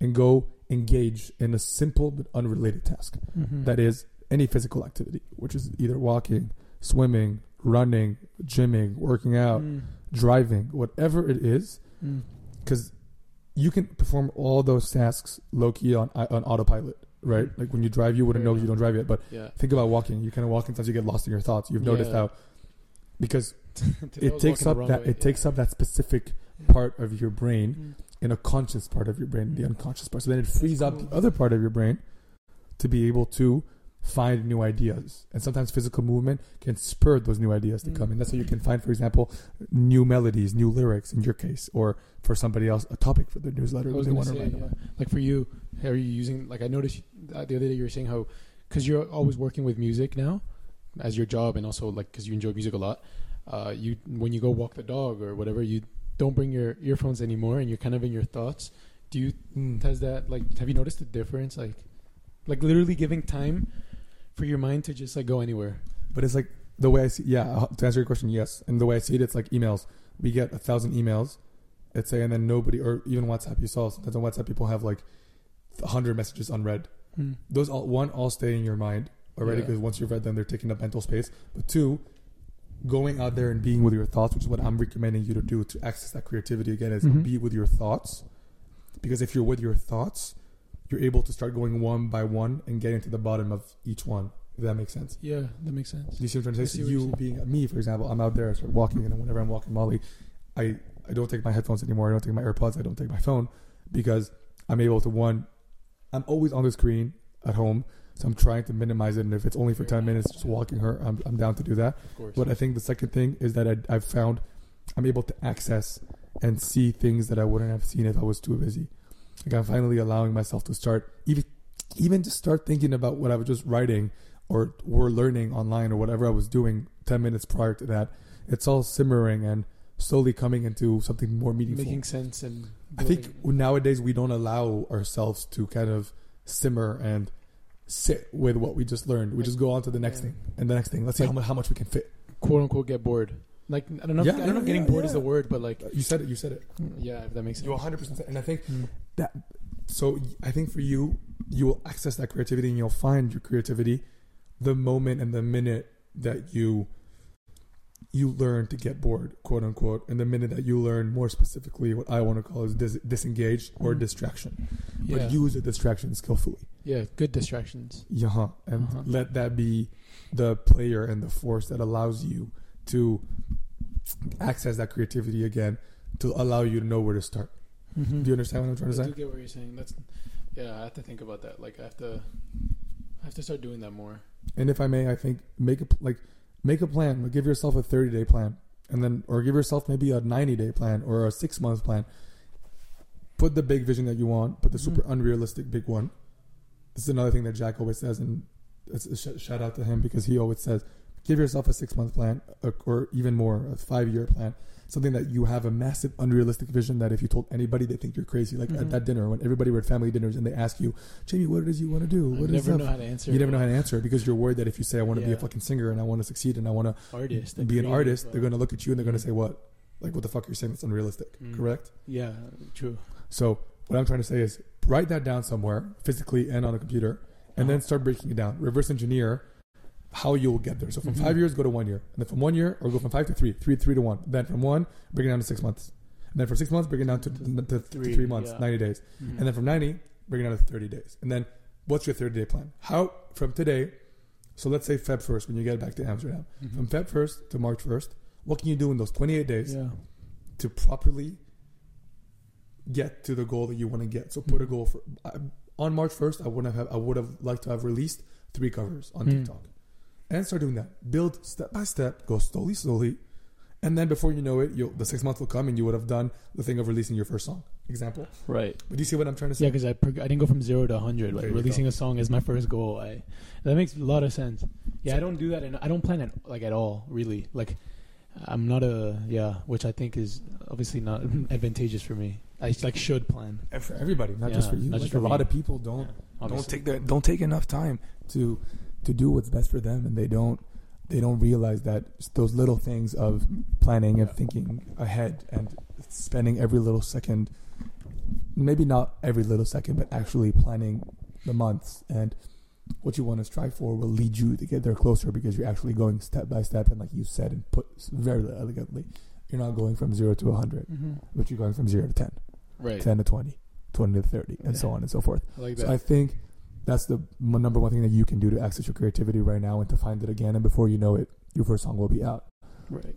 and go engage in a simple but unrelated task. Mhm. That is any physical activity, which is either walking, swimming, running, gymming, working out, Mm. driving, whatever it is, Mm. You can perform all those tasks low key on on autopilot, right? Mm. Like when you drive, you wouldn't Fair know 'cause you don't drive yet. But Yeah. think about walking. You kind of walk sometimes you get lost in your thoughts. You've noticed Yeah. how because it takes up that way, it yeah. takes up that specific part of your brain Mm. in a conscious part of your brain, the Mm. unconscious part. So then it frees up the other part of your brain to be able to find new ideas. And sometimes physical movement can spur those new ideas to Mm. come in. That's how you can find, for example, new melodies, new lyrics in your case, or for somebody else, a topic for their newsletter I that was they want to say, write yeah. like for you, are you using like I noticed the other day you were saying how because you're always working with music now as your job and also like because you enjoy music a lot. Uh, you when you go walk the dog or whatever, you don't bring your earphones anymore and you're kind of in your thoughts. Do you Mm. has that like have you noticed the difference like like literally giving time for your mind to just like go anywhere? But it's like the way I see, yeah, uh, to answer your question, yes. And the way I see it, it's like emails. We get a thousand emails, let's say, and then nobody, or even WhatsApp, you saw sometimes on WhatsApp, people have like a hundred messages unread. Mm. those all one all stay in your mind already Yeah. because once you've read them they're taking up mental space but two going out there and being with your thoughts which is what i'm recommending you to do to access that creativity again is Mhm. be with your thoughts because if you're with your thoughts you're able to start going one by one and getting to the bottom of each one if that makes sense. Yeah, that makes sense. you see what i'm trying to say? you being me for example i'm out there I start walking and whenever i'm walking molly i i don't take my headphones anymore i don't take my airpods i don't take my phone because i'm able to one i'm always on the screen at home so i'm trying to minimize it and if it's only for 10 minutes just walking her i'm, I'm down to do that. Of course. but i think the second thing is that I, i've found i'm able to access and see things that i wouldn't have seen if i was too busy like i'm finally allowing myself to start even even just start thinking about what i was just writing or were learning online or whatever i was doing 10 minutes prior to that it's all simmering and slowly coming into something more meaningful making sense and I think nowadays we don't allow ourselves to kind of simmer and sit with what we just learned. We just go on to the next Yeah. thing and the next thing. Let's see how much, how much we can fit. quote unquote get bored. Like I don't know. Yeah, if, I don't know. if getting yeah, bored is yeah. the word, but like You said it. You said it. yeah, if that makes sense. You 100 percent. And I think Mm. That. So I think for you, you will access that creativity and you'll find your creativity the moment and the minute that you you learn to get bored, quote unquote, and the minute that you learn more specifically what I want to call is dis- disengage or Mhm. distraction, Yeah, but use the distraction skillfully. yeah, good distractions. Yeah, huh and Uh-huh. let that be the player and the force that allows you to access that creativity again to allow you to know where to start. Mm-hmm. Do you understand what I'm trying to I say? do get what you're saying. That's yeah. I have to think about that. Like I have to, I have to start doing that more. And if I may, I think make a like make a plan. Like give yourself a 30 day plan, and then or give yourself maybe a 90 day plan or a six month plan. Put the big vision that you want. but the super Mhm. unrealistic big one. This is another thing that Jack always says, and it's a sh- shout out to him because he always says, give yourself a six month plan or even more, a five year plan. Something that you have a massive unrealistic vision that if you told anybody, they think you're crazy. Like Mhm. at that dinner, when everybody were at family dinners and they ask you, Jamie, what it is you want to do? I What is never up?" know how to answer. You never know how to answer because you're worried that if you say I want to be a fucking singer and I want to succeed and I want artist. to a be an artist, uh, they're going to look at you and they're going to Mhm. say what? Like what the fuck you're saying that's unrealistic, Mm. correct? Yeah, true. So what I'm trying to say is write that down somewhere physically and on a computer and then Uh-huh. start breaking it down. Reverse engineer how you'll get there. So from Mhm. five years, go to one year, and then from one year, or go from five to three, three three to one. Then from one, bring it down to six months, and then from six months, bring it down to, to, to Three, three, months, yeah. ninety days, Mhm. and then from ninety, bring it down to thirty days, and then what's your thirty day plan? How from today? So let's say Feb first when you get back to Amsterdam. Mhm. From Feb first to March first, what can you do in those twenty eight days yeah. to properly get to the goal that you want to get. So put a Mhm. goal for I, on March first. I would have I would have liked to have released three covers on Mm. TikTok, and start doing that. Build step by step. Go slowly, slowly, and then before you know it, you the six months will come, and you would have done the thing of releasing your first song. Example. Right. But do you see what I'm trying to say? Yeah, because I prog- I didn't go from zero to hundred. Like releasing go. a song is my first goal. I that makes a lot of sense. Yeah, I don't do that, and I don't plan it like at all. Really, like I'm not a yeah, which I think is obviously not advantageous for me. I like should plan. And for everybody, not just for you. not Like just a for lot of people don't Yeah, don't take their don't take enough time to to do what's best for them and they don't they don't realize that those little things of planning and thinking ahead and spending every little second maybe not every little second but actually planning the months and what you want to strive for will lead you to get there closer because you're actually going step by step and like you said and put very elegantly you're not going from 0 to 100 Mhm. but you're going from 0 to 10 Right. 10 to 20 20 to 30 and so on and so forth I like so. I think that's the number one thing that you can do to access your creativity right now and to find it again. And before you know it, your first song will be out. right.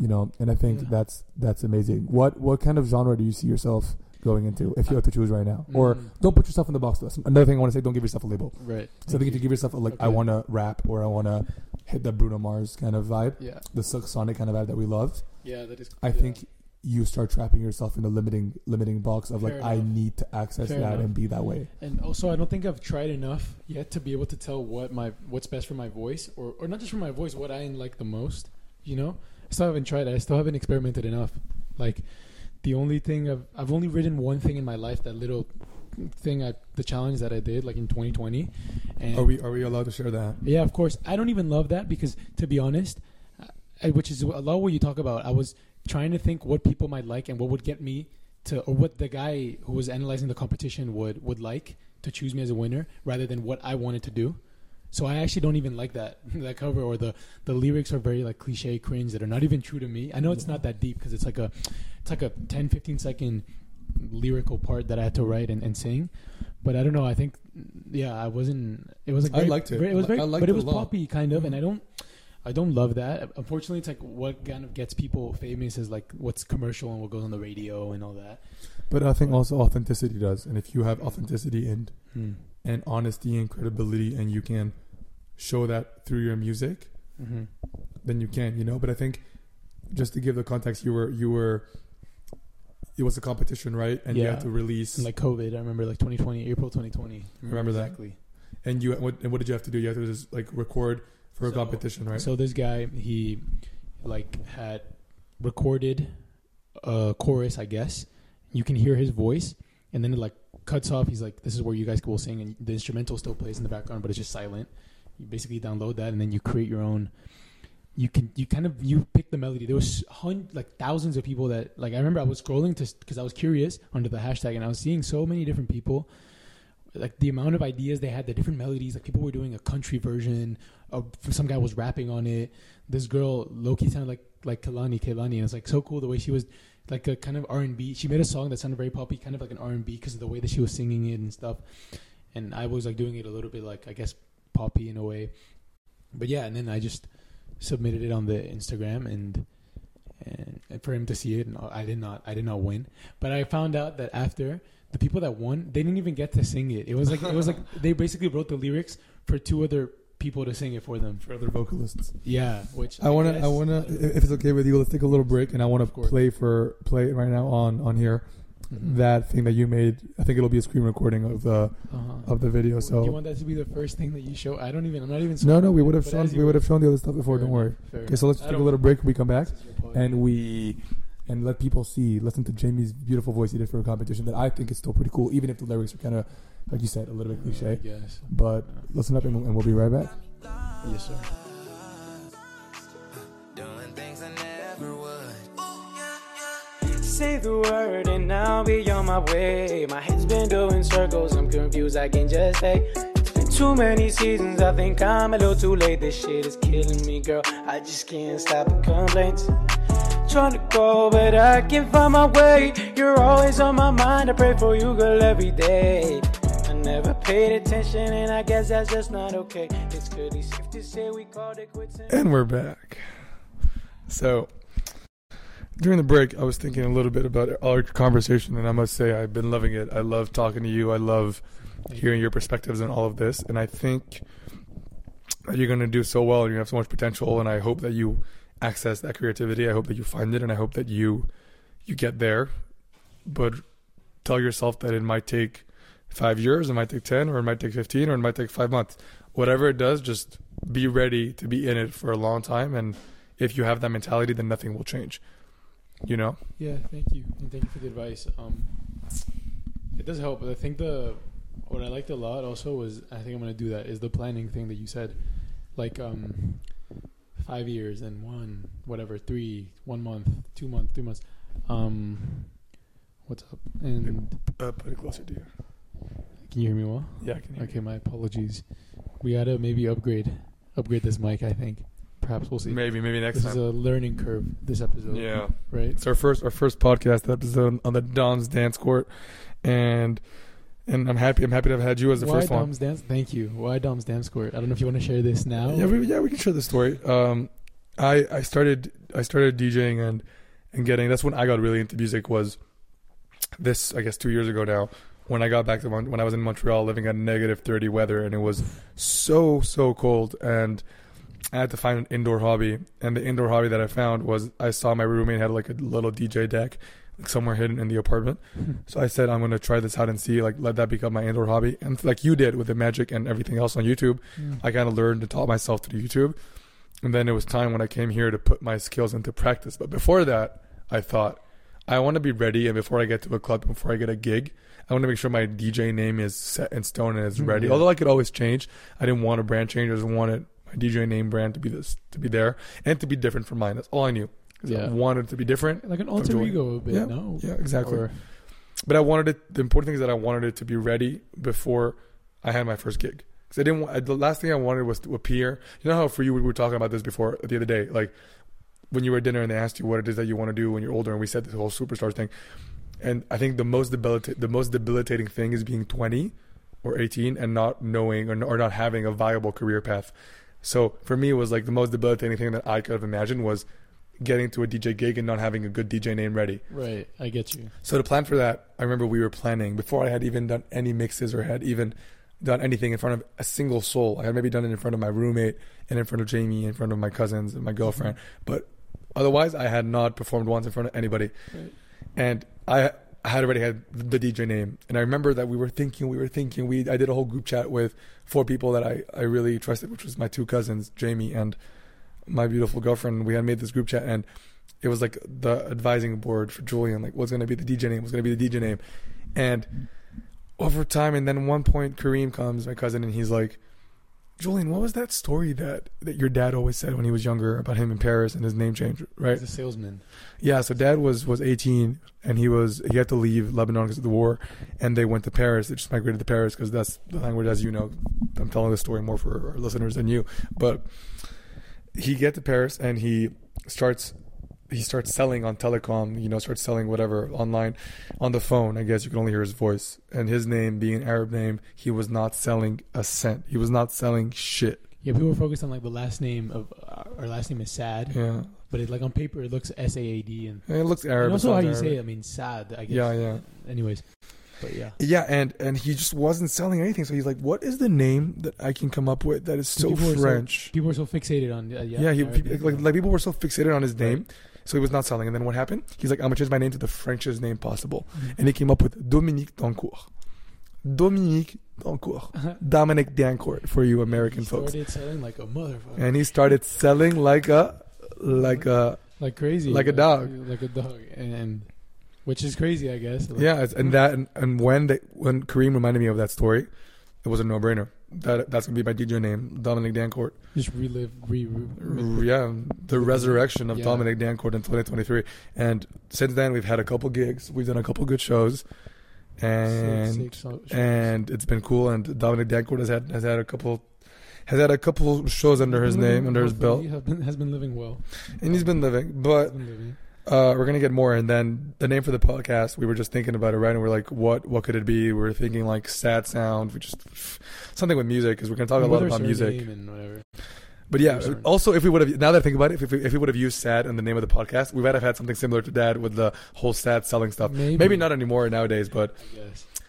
You know, and I think Yeah. that's that's amazing. What what kind of genre do you see yourself going into if you have to choose right now? Or Mm. don't put yourself in the box. That's another thing I want to say. Don't give yourself a label. Right. So I think if you give yourself a, like, I want to rap or I want to hit the Bruno Mars kind of vibe, Yeah. the Silk Sonic kind of vibe that we loved, Yeah. That is. I yeah. think you start trapping yourself in a limiting limiting box of like Fair I need to access Fair that enough. and be that way. And also, I don't think I've tried enough yet to be able to tell what my what's best for my voice, or or not just for my voice, what I like the most. You know, I still haven't tried it. I still haven't experimented enough. Like, the only thing I've I've only written one thing in my life. That little thing, I the challenge that I did, like in 2020. And Are we are we allowed to share that? yeah, of course. I don't even love that because, to be honest, I, which is a lot of what you talk about. I was trying to think what people might like and what would get me to, or what the guy who was analyzing the competition would would like to choose me as a winner, rather than what I wanted to do. So I actually don't even like that that cover or the the lyrics are very like cliche cringe that are not even true to me. I know it's not that deep because it's like a it's like a 10 15 second lyrical part that I had to write and, and sing. But I don't know. I think yeah, I wasn't. It was like I liked it. very- it was very, I liked but it it was poppy kind of, and mm-hmm. I don't. I don't love that. Unfortunately, it's like what kind of gets people famous is like what's commercial and what goes on the radio and all that. But I think also authenticity does. And if you have authenticity and, Hmm. and honesty and credibility and you can show that through your music, Mm-hmm. then you can, you know. But I think just to give the context, you were you were it was a competition, right? And you Yeah. had to release And like COVID, I remember like 2020, April 2020. Remember that? exactly. and you what and what did you have to do? You had to just like record for a competition, right? So this guy, he like had recorded a chorus, I guess. You can hear his voice, and then it like cuts off. He's like, "This is where you guys will sing," and the instrumental still plays in the background, but it's just silent. You basically download that, and then you create your own. You can you kind of you pick the melody. There was like thousands of people that like I remember I was scrolling to because I was curious under the hashtag, and I was seeing so many different people like the amount of ideas they had, the different melodies. Like people were doing a country version. Of, some guy was rapping on it. This girl, Loki, sounded like like Kehlani, Kehlani, and it's like so cool the way she was like a kind of R and B. She made a song that sounded very poppy, kind of like an R and B because of the way that she was singing it and stuff. And I was like doing it a little bit like I guess poppy in a way. But yeah, and then I just submitted it on the Instagram and. And, and for him to see it, and I did not, I did not win. But I found out that after the people that won, they didn't even get to sing it. It was like it was like they basically wrote the lyrics for two other people to sing it for them. for other vocalists. Yeah, which I wanna I wanna if it's okay with you, let's take a little break and I wanna play for play right now on on here Mhm. that thing that you made. I think it'll be a screen recording of the Uh-huh. of the video. Do you want that to be the first thing that you show? I don't even. I'm not even. no, no, we would have shown we would have shown the other stuff before. Fair Don't worry. enough, fair Okay, so let's enough. take a little break. We come back This is your podcast. and we and let people see, listen to Jamie's beautiful voice he did for a competition that I think is still pretty cool, even if the lyrics are kind of like you said a little bit I cliche. guess. But listen up and, and we'll be right back. Yes, sir. Doing things I never would. Say the word and I'll be on my way. My head's been doing circles, I'm confused, I can just say. It's been Too many seasons, I think I'm a little too late. This shit is killing me, girl. I just can't stop the complaints. Trying to go, but I can't find my way. You're always on my mind. I pray for you, girl, every day. I never paid attention, and I guess that's just not okay. It's clearly safe to say we called it quits. And we're back. So, during the break, I was thinking a little bit about our conversation, and I must say, I've been loving it. I love talking to you. I love hearing your perspectives on all of this, and I think that you're going to do so well, and you have so much potential, and I hope that you access that creativity. I hope that you find it, and I hope that you you get there. But tell yourself that it might take five years, it might take ten, or it might take fifteen, or it might take five months. Whatever it does, just be ready to be in it for a long time, and if you have that mentality, then nothing will change. You know? Yeah, thank you, and thank you for the advice. Um, it does help. But I think the what I liked a lot also was I think I'm gonna do that is the planning thing that you said, like um, five years and one whatever three one month two months three months. Um, what's up? And Uh, put it closer to you. can you hear me well? Yeah, I can hear Okay, my apologies. We gotta maybe upgrade upgrade this mic. I think perhaps we'll see. Maybe, maybe next this is a learning curve. This episode, Yeah. right? It's our first our first podcast episode on the Dom's Dance Court, and and I'm happy I'm happy to have had you as the Why first one. Why Dom's dance? Thank you. Why Dom's dance court? I don't know if you want to share this now. Yeah, we, yeah, we can share the story. Um, I I started I started DJing and and getting that's when I got really into music was this I guess two years ago now when I got back to Mon- when I was in Montreal living at negative thirty weather and it was so so cold and I had to find an indoor hobby and the indoor hobby that I found was I saw my roommate had like a little DJ deck like somewhere hidden in the apartment so I said I'm gonna try this out and see like let that become my indoor hobby and like you did with the magic and everything else on YouTube Mm. I kind of learned and taught myself through YouTube. And then it was time when I came here to put my skills into practice. But before that, I thought, I want to be ready. And before I get to a club, before I get a gig, I want to make sure my DJ name is set in stone and is Mm, ready. yeah. Although I could always change, I didn't want a brand change. I just wanted my DJ name brand to be this, to be there and to be different from mine. That's all I knew. 'Cause I Yeah. wanted it to be different. like an alter ego a bit. Yeah. No. Yeah, exactly. Or, But I wanted it. The important thing is that I wanted it to be ready before I had my first gig. Because I didn't. Want, the last thing I wanted was to appear. You know how for you we were talking about this before the other day, like when you were at dinner and they asked you what it is that you want to do when you're older, and we said this whole superstar thing. And I think the most debilitating, the most debilitating thing is being 20 or 18 and not knowing or, or not having a viable career path. So for me, it was like the most debilitating thing that I could have imagined was getting to a DJ gig and not having a good DJ name ready. right. I get you. So to plan for that, I remember we were planning before I had even done any mixes or had even done anything in front of a single soul. I had maybe done it in front of my roommate and in front of Jamie, in front of my cousins and my girlfriend, mm-hmm. but otherwise I had not performed once in front of anybody. Right. And I I had already had the DJ name, and I remember that we were thinking, we were thinking, we I did a whole group chat with four people that I I really trusted, which was my two cousins, Jamie and my beautiful girlfriend. We had made this group chat, and it was like the advising board for Julian, like what's going to be the DJ name, what's going to be the DJ name, and over time, and then one point, Kareem comes, my cousin, and he's like, Julian, what was that story that that your dad always said when he was younger about him in Paris and his name change, right? He's a salesman. Yeah, so dad was was 18 and he was he had to leave Lebanon because of the war, and they went to Paris. They just migrated to Paris because that's the language, as you know. I'm telling the story more for our listeners than you, but he get to Paris and he starts he starts selling on telecom. You know, starts selling whatever online on the phone. I guess you can only hear his voice and his name being an Arab name. He was not selling a cent. He was not selling shit. Yeah, people were focused on like the last name of uh, our last name is Sad, Yeah, but it, like on paper it looks S A A D and, and it looks Arab. and also how you Arabic. say it. I mean, Sad. I guess. Yeah, yeah. Anyways, but yeah. Yeah, and and he just wasn't selling anything. So he's like, "What is the name that I can come up with that is so People were so- French?" People were so fixated on uh, yeah. yeah, he, Arabic. people, like like people were so fixated on his name, so he was not selling. And then what happened? He's like, "I'm gonna change my name to the Frenchest name possible," Mhm. and he came up with Dominique Dancourt. Dominique Dancourt. Dominic Dancourt for you American He folks. started selling like a motherfucker, And he started selling like a like a like crazy, like a dog. like a dog, and which is crazy, I guess. Like, yeah, and mm. that and, and when they when Kareem reminded me of that story, it was a no brainer. That that's gonna be my DJ name, Dominic Dancourt. just relive, re, re, yeah, the resurrection of Yeah. Dominic Dancourt in 2023. And since then, we've had a couple gigs. We've done a couple good shows. and Sick, sick shows. and it's been cool. And Dominic Dancourt has had has had a couple has had a couple shows under his Living- name, under his belt, have been, has been living well. and he's been living. But been living. Uh, we're gonna get more. And then the name for the podcast, we were just thinking about it, right? And we're like, what what could it be? We are thinking like sad sound, which is something with music, because we're gonna talk a lot about music. and whatever. But yeah, Sure. also if we would have now that I think about it, if we, if we would have used sad in the name of the podcast, we might have had something similar to that with the whole sad selling stuff. Maybe. Maybe not anymore nowadays, but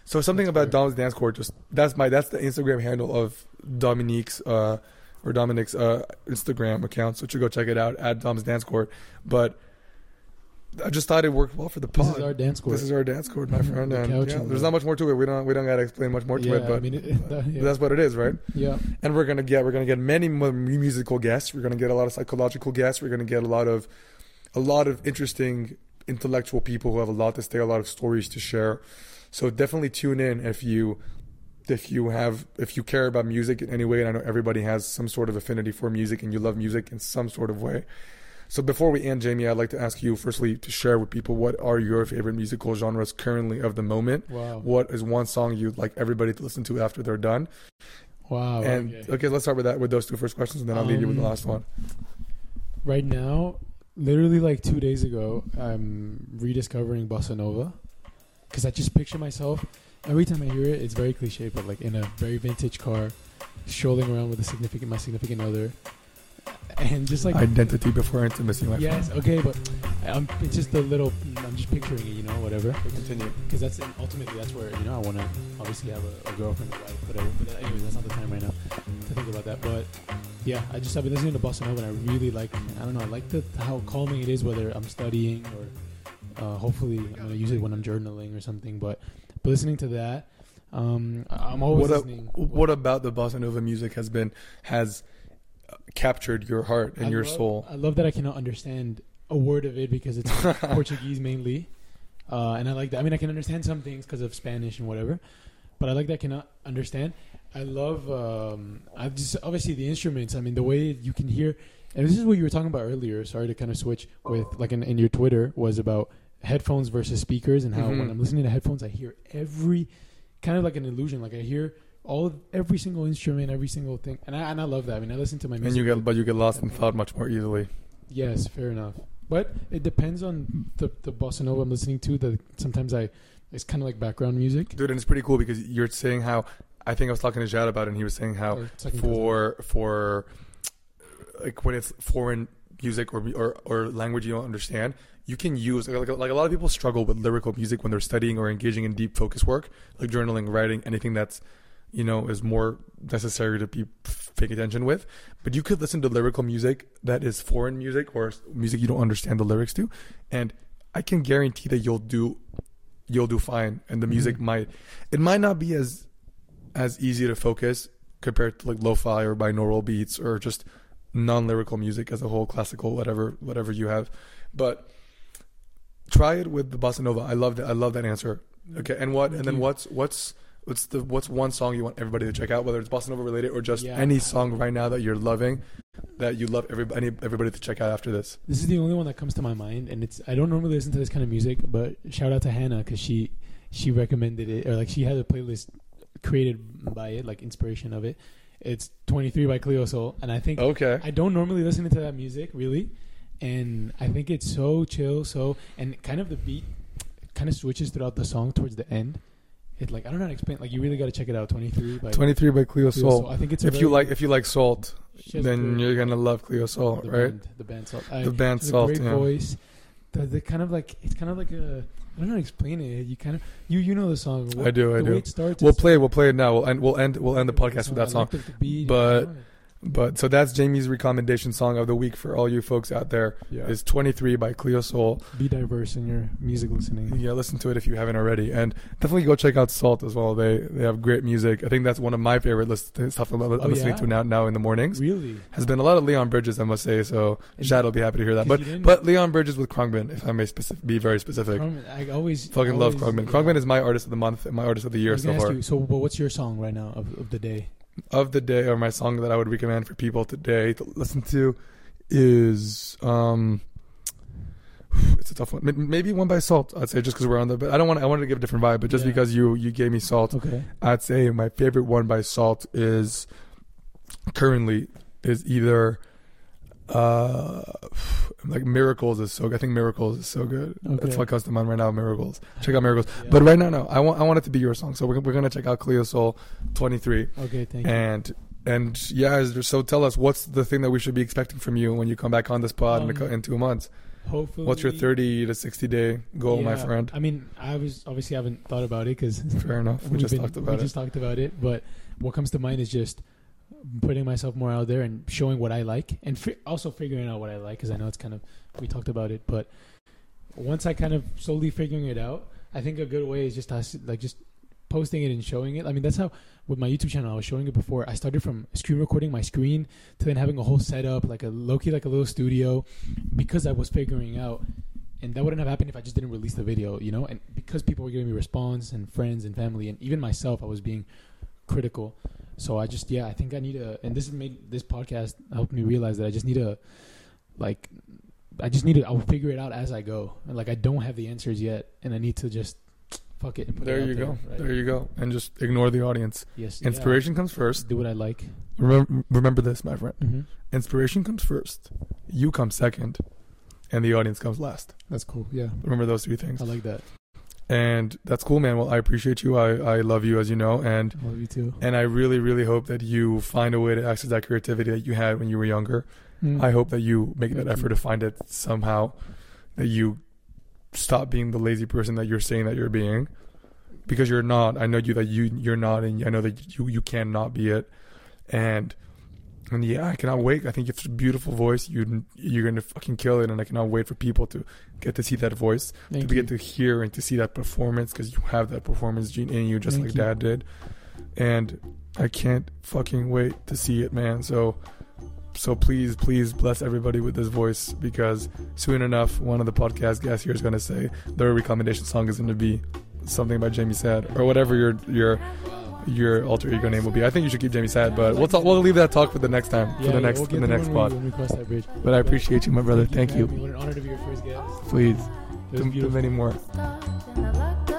so something That's about. Dom's dance court. Just that's my that's the Instagram handle of Dominique's uh, or Dominic's uh, Instagram account. So you should go check it out at Dom's dance court. But I just thought it worked well for the This pod. is our dance court. This is our dance court, my friend. the And yeah, there's not much more to it. We don't we don't gotta explain much more to yeah, it, but I mean, it, that, yeah. that's what it is, right? yeah. And we're gonna get we're gonna get many musical guests. We're gonna get a lot of psychological guests. We're gonna get a lot of a lot of interesting intellectual people who have a lot to say, a lot of stories to share. So definitely tune in if you if you have if you care about music in any way. And I know everybody has some sort of affinity for music, and you love music in some sort of way. So before we end, Jamie, I'd like to ask you firstly to share with people what are your favorite musical genres currently of the moment. Wow. What is one song you'd like everybody to listen to after they're done? Wow. and okay. okay. let's start with that with those two first questions, and then I'll leave you with the Um, last one. right now, literally like two days ago, I'm rediscovering bossa nova because I just picture myself every time I hear it. It's very cliche, but like in a very vintage car, strolling around with a significant my significant other, and just like Identity before intimacy, my yes, okay, but um, it's just a little. I'm just picturing it, you know, whatever. friend. Continue. Because that's ultimately that's where you know I want to obviously have a, a girlfriend, a wife, whatever. But that, anyways, that's not the time right now to think about that. But yeah, I just I've been listening to bossa nova, and I really like. I don't know, I like the how calming it is, whether I'm studying or uh, hopefully I'm gonna use it when I'm journaling or something. But but listening to that, um, I- I'm always What, a, listening. what about the bossa nova music has been has captured your heart and I your love- soul? I love that I cannot understand a word of it because it's Portuguese mainly, uh, and I like that. I mean, I can understand some things because of Spanish and whatever, but I like that I cannot understand. I love. Um, I just obviously the instruments. I mean, the way you can hear, and this is what you were talking about earlier. Sorry to kind of switch with like in, in your Twitter was about headphones versus speakers and how Mhm. when I'm listening to headphones, I hear every kind of like an illusion. Like I hear all every single instrument, every single thing, and I and I love that. I mean, I listen to my music. and you get but you get lost in thought much more easily. Yes, fair enough. But it depends on the the bossa nova I'm listening to. That sometimes I it's kind of like background music. Dude, and it's pretty cool because you're saying how I think I was talking to Jad about it, and he was saying how Or second cousin. for for like when it's foreign music or or, or language you don't understand, you can use like, like like a lot of people struggle with lyrical music when they're studying or engaging in deep focus work, like journaling, writing, anything that's you know is more necessary to be paying attention with. But you could listen to lyrical music that is foreign music or music you don't understand the lyrics to, and I can guarantee that you'll do you'll do fine, and the music Mhm. might it might not be as as easy to focus compared to like lo-fi or binaural beats or just non-lyrical music as a whole classical whatever whatever you have but try it with the bossa nova i love that i love that answer okay and what Thank and then you. what's what's what's the what's one song you want everybody to check out whether it's bossa nova related or just Yeah. any song right now that you're loving that you love everybody everybody to check out after this This is the only one that comes to my mind, and it's I don't normally listen to this kind of music, but shout out to Hannah because she she recommended it or like she had a playlist created by it, like inspiration of it. It's 23 by Cleo Sol, and I think okay I don't normally listen to that music really, and I think it's so chill, so and kind of the beat kind of switches throughout the song towards the end. It like I don't know how to explain. Like you really got to check it out. 23 by 23 by cleo Cleo Sol I think it's if you like if you like Sault then great- you're gonna love Cleo Sol the right Band, the band Sault. I, the band Sault great yeah. voice. The, the kind of like it's kind of like a I don't know how to explain it. You kind of you you know the song. I do, I do. It starts. We'll play. We'll play it now. We'll end. We'll end. We'll end the podcast with that song. like the- the beat, But- you know, But so that's Jamie's recommendation song of the week for all you folks out there. Yeah. Is 23 by Cleo Sol. be diverse in your music listening. Yeah, listen to it if you haven't already, and definitely go check out Sault as well. They they have great music. I think that's one of my favorite list stuff I'm, I'm Oh, listening yeah? to now now in the mornings. Really? Has been a lot of Leon Bridges, I must say. So And- Shad will be happy to hear that. But but Leon Bridges with Khruangbin, if I may specific, be very specific. Khruangbin, I always Fucking love always- Khruangbin. yeah. Khruangbin is my artist of the month and my artist of the year so far. you, so, what's your song right now of, of the day? Of the day or my song that I would recommend for people today to listen to is um it's a tough one. Maybe one by Sault. I'd say just because we're on the. But I don't want. I wanted to give a different vibe, but just Yeah. because you you gave me Sault, Okay. I'd say my favorite one by Sault is currently is either uh like Miracles is so good. I think Miracles is so good. That's Okay. what comes to mind right now. Miracles. Check out Miracles. Yeah. But right now, no. I want I want it to be your song. So we're we're gonna check out Cleo Sol 23 Okay. Thank you. and. And yeah, is- so tell us what's the thing that we should be expecting from you when you come back on this pod in, a, Um, in two months. Hopefully. What's your thirty to sixty day goal, my friend? I mean, I was obviously haven't thought about it because Fair enough. We just talked about we it. just talked about it. But what comes to mind is just putting myself more out there and showing what I like, and fi- also figuring out what I like because I know it's kind of we talked about it. But once I kind of slowly figuring it out, I think a good way is just us like just posting it and showing it. I mean, that's how with my YouTube channel I was showing it before. I started from screen recording my screen to then having a whole setup, like a low key, like a little studio, because I was figuring out. And that wouldn't have happened if I just didn't release the video, you know. And because people were giving me response and friends and family and even myself, I was being critical. So I just, yeah, I think I need a. And this has made this podcast helped me realize that I just need a, like, I just need to. I'll figure it out as I go. And like I don't have the answers yet, and I need to just fuck it. And put There it out you go. right? There you go. And just ignore the audience. Yes. yeah. Inspiration comes first. Do what I like. Remember, remember this, my friend. Mm-hmm. Inspiration comes first. You come second, and the audience comes last. That's cool. Yeah, Remember those three things. I like that. And that's cool, man. Well, I appreciate you. I, I love you, as you know, and I love you too. and I really, really hope that you find a way to access that creativity that you had when you were younger. Mm. I hope that you make that Thank effort you. to find it somehow. That you stop being the lazy person that you're saying that you're being, because you're not. I know you that you you're not, and I know that you you cannot be it. And and yeah, I cannot wait. I think you have a beautiful voice. You you're gonna fucking kill it, and I cannot wait for people to get to see that voice, Thank to you. get to hear and to see that performance because you have that performance gene in you, just Thank like you. Dad did. And I can't fucking wait to see it, man. So so please, please bless everybody with this voice because soon enough, one of the podcast guests here is going to say their recommendation song is going to be something by Jamie Saad or whatever your your your alter ego name will be. I think you should keep Jamie Saad, but we'll talk, we'll leave that talk for the next time for Yeah, the yeah, next we'll for the next when we- pod. when we cross that bridge. But I appreciate you, my brother. Thank for you. having me. What an honor to be your first guest. Please It was do, do beautiful. many more. Stop and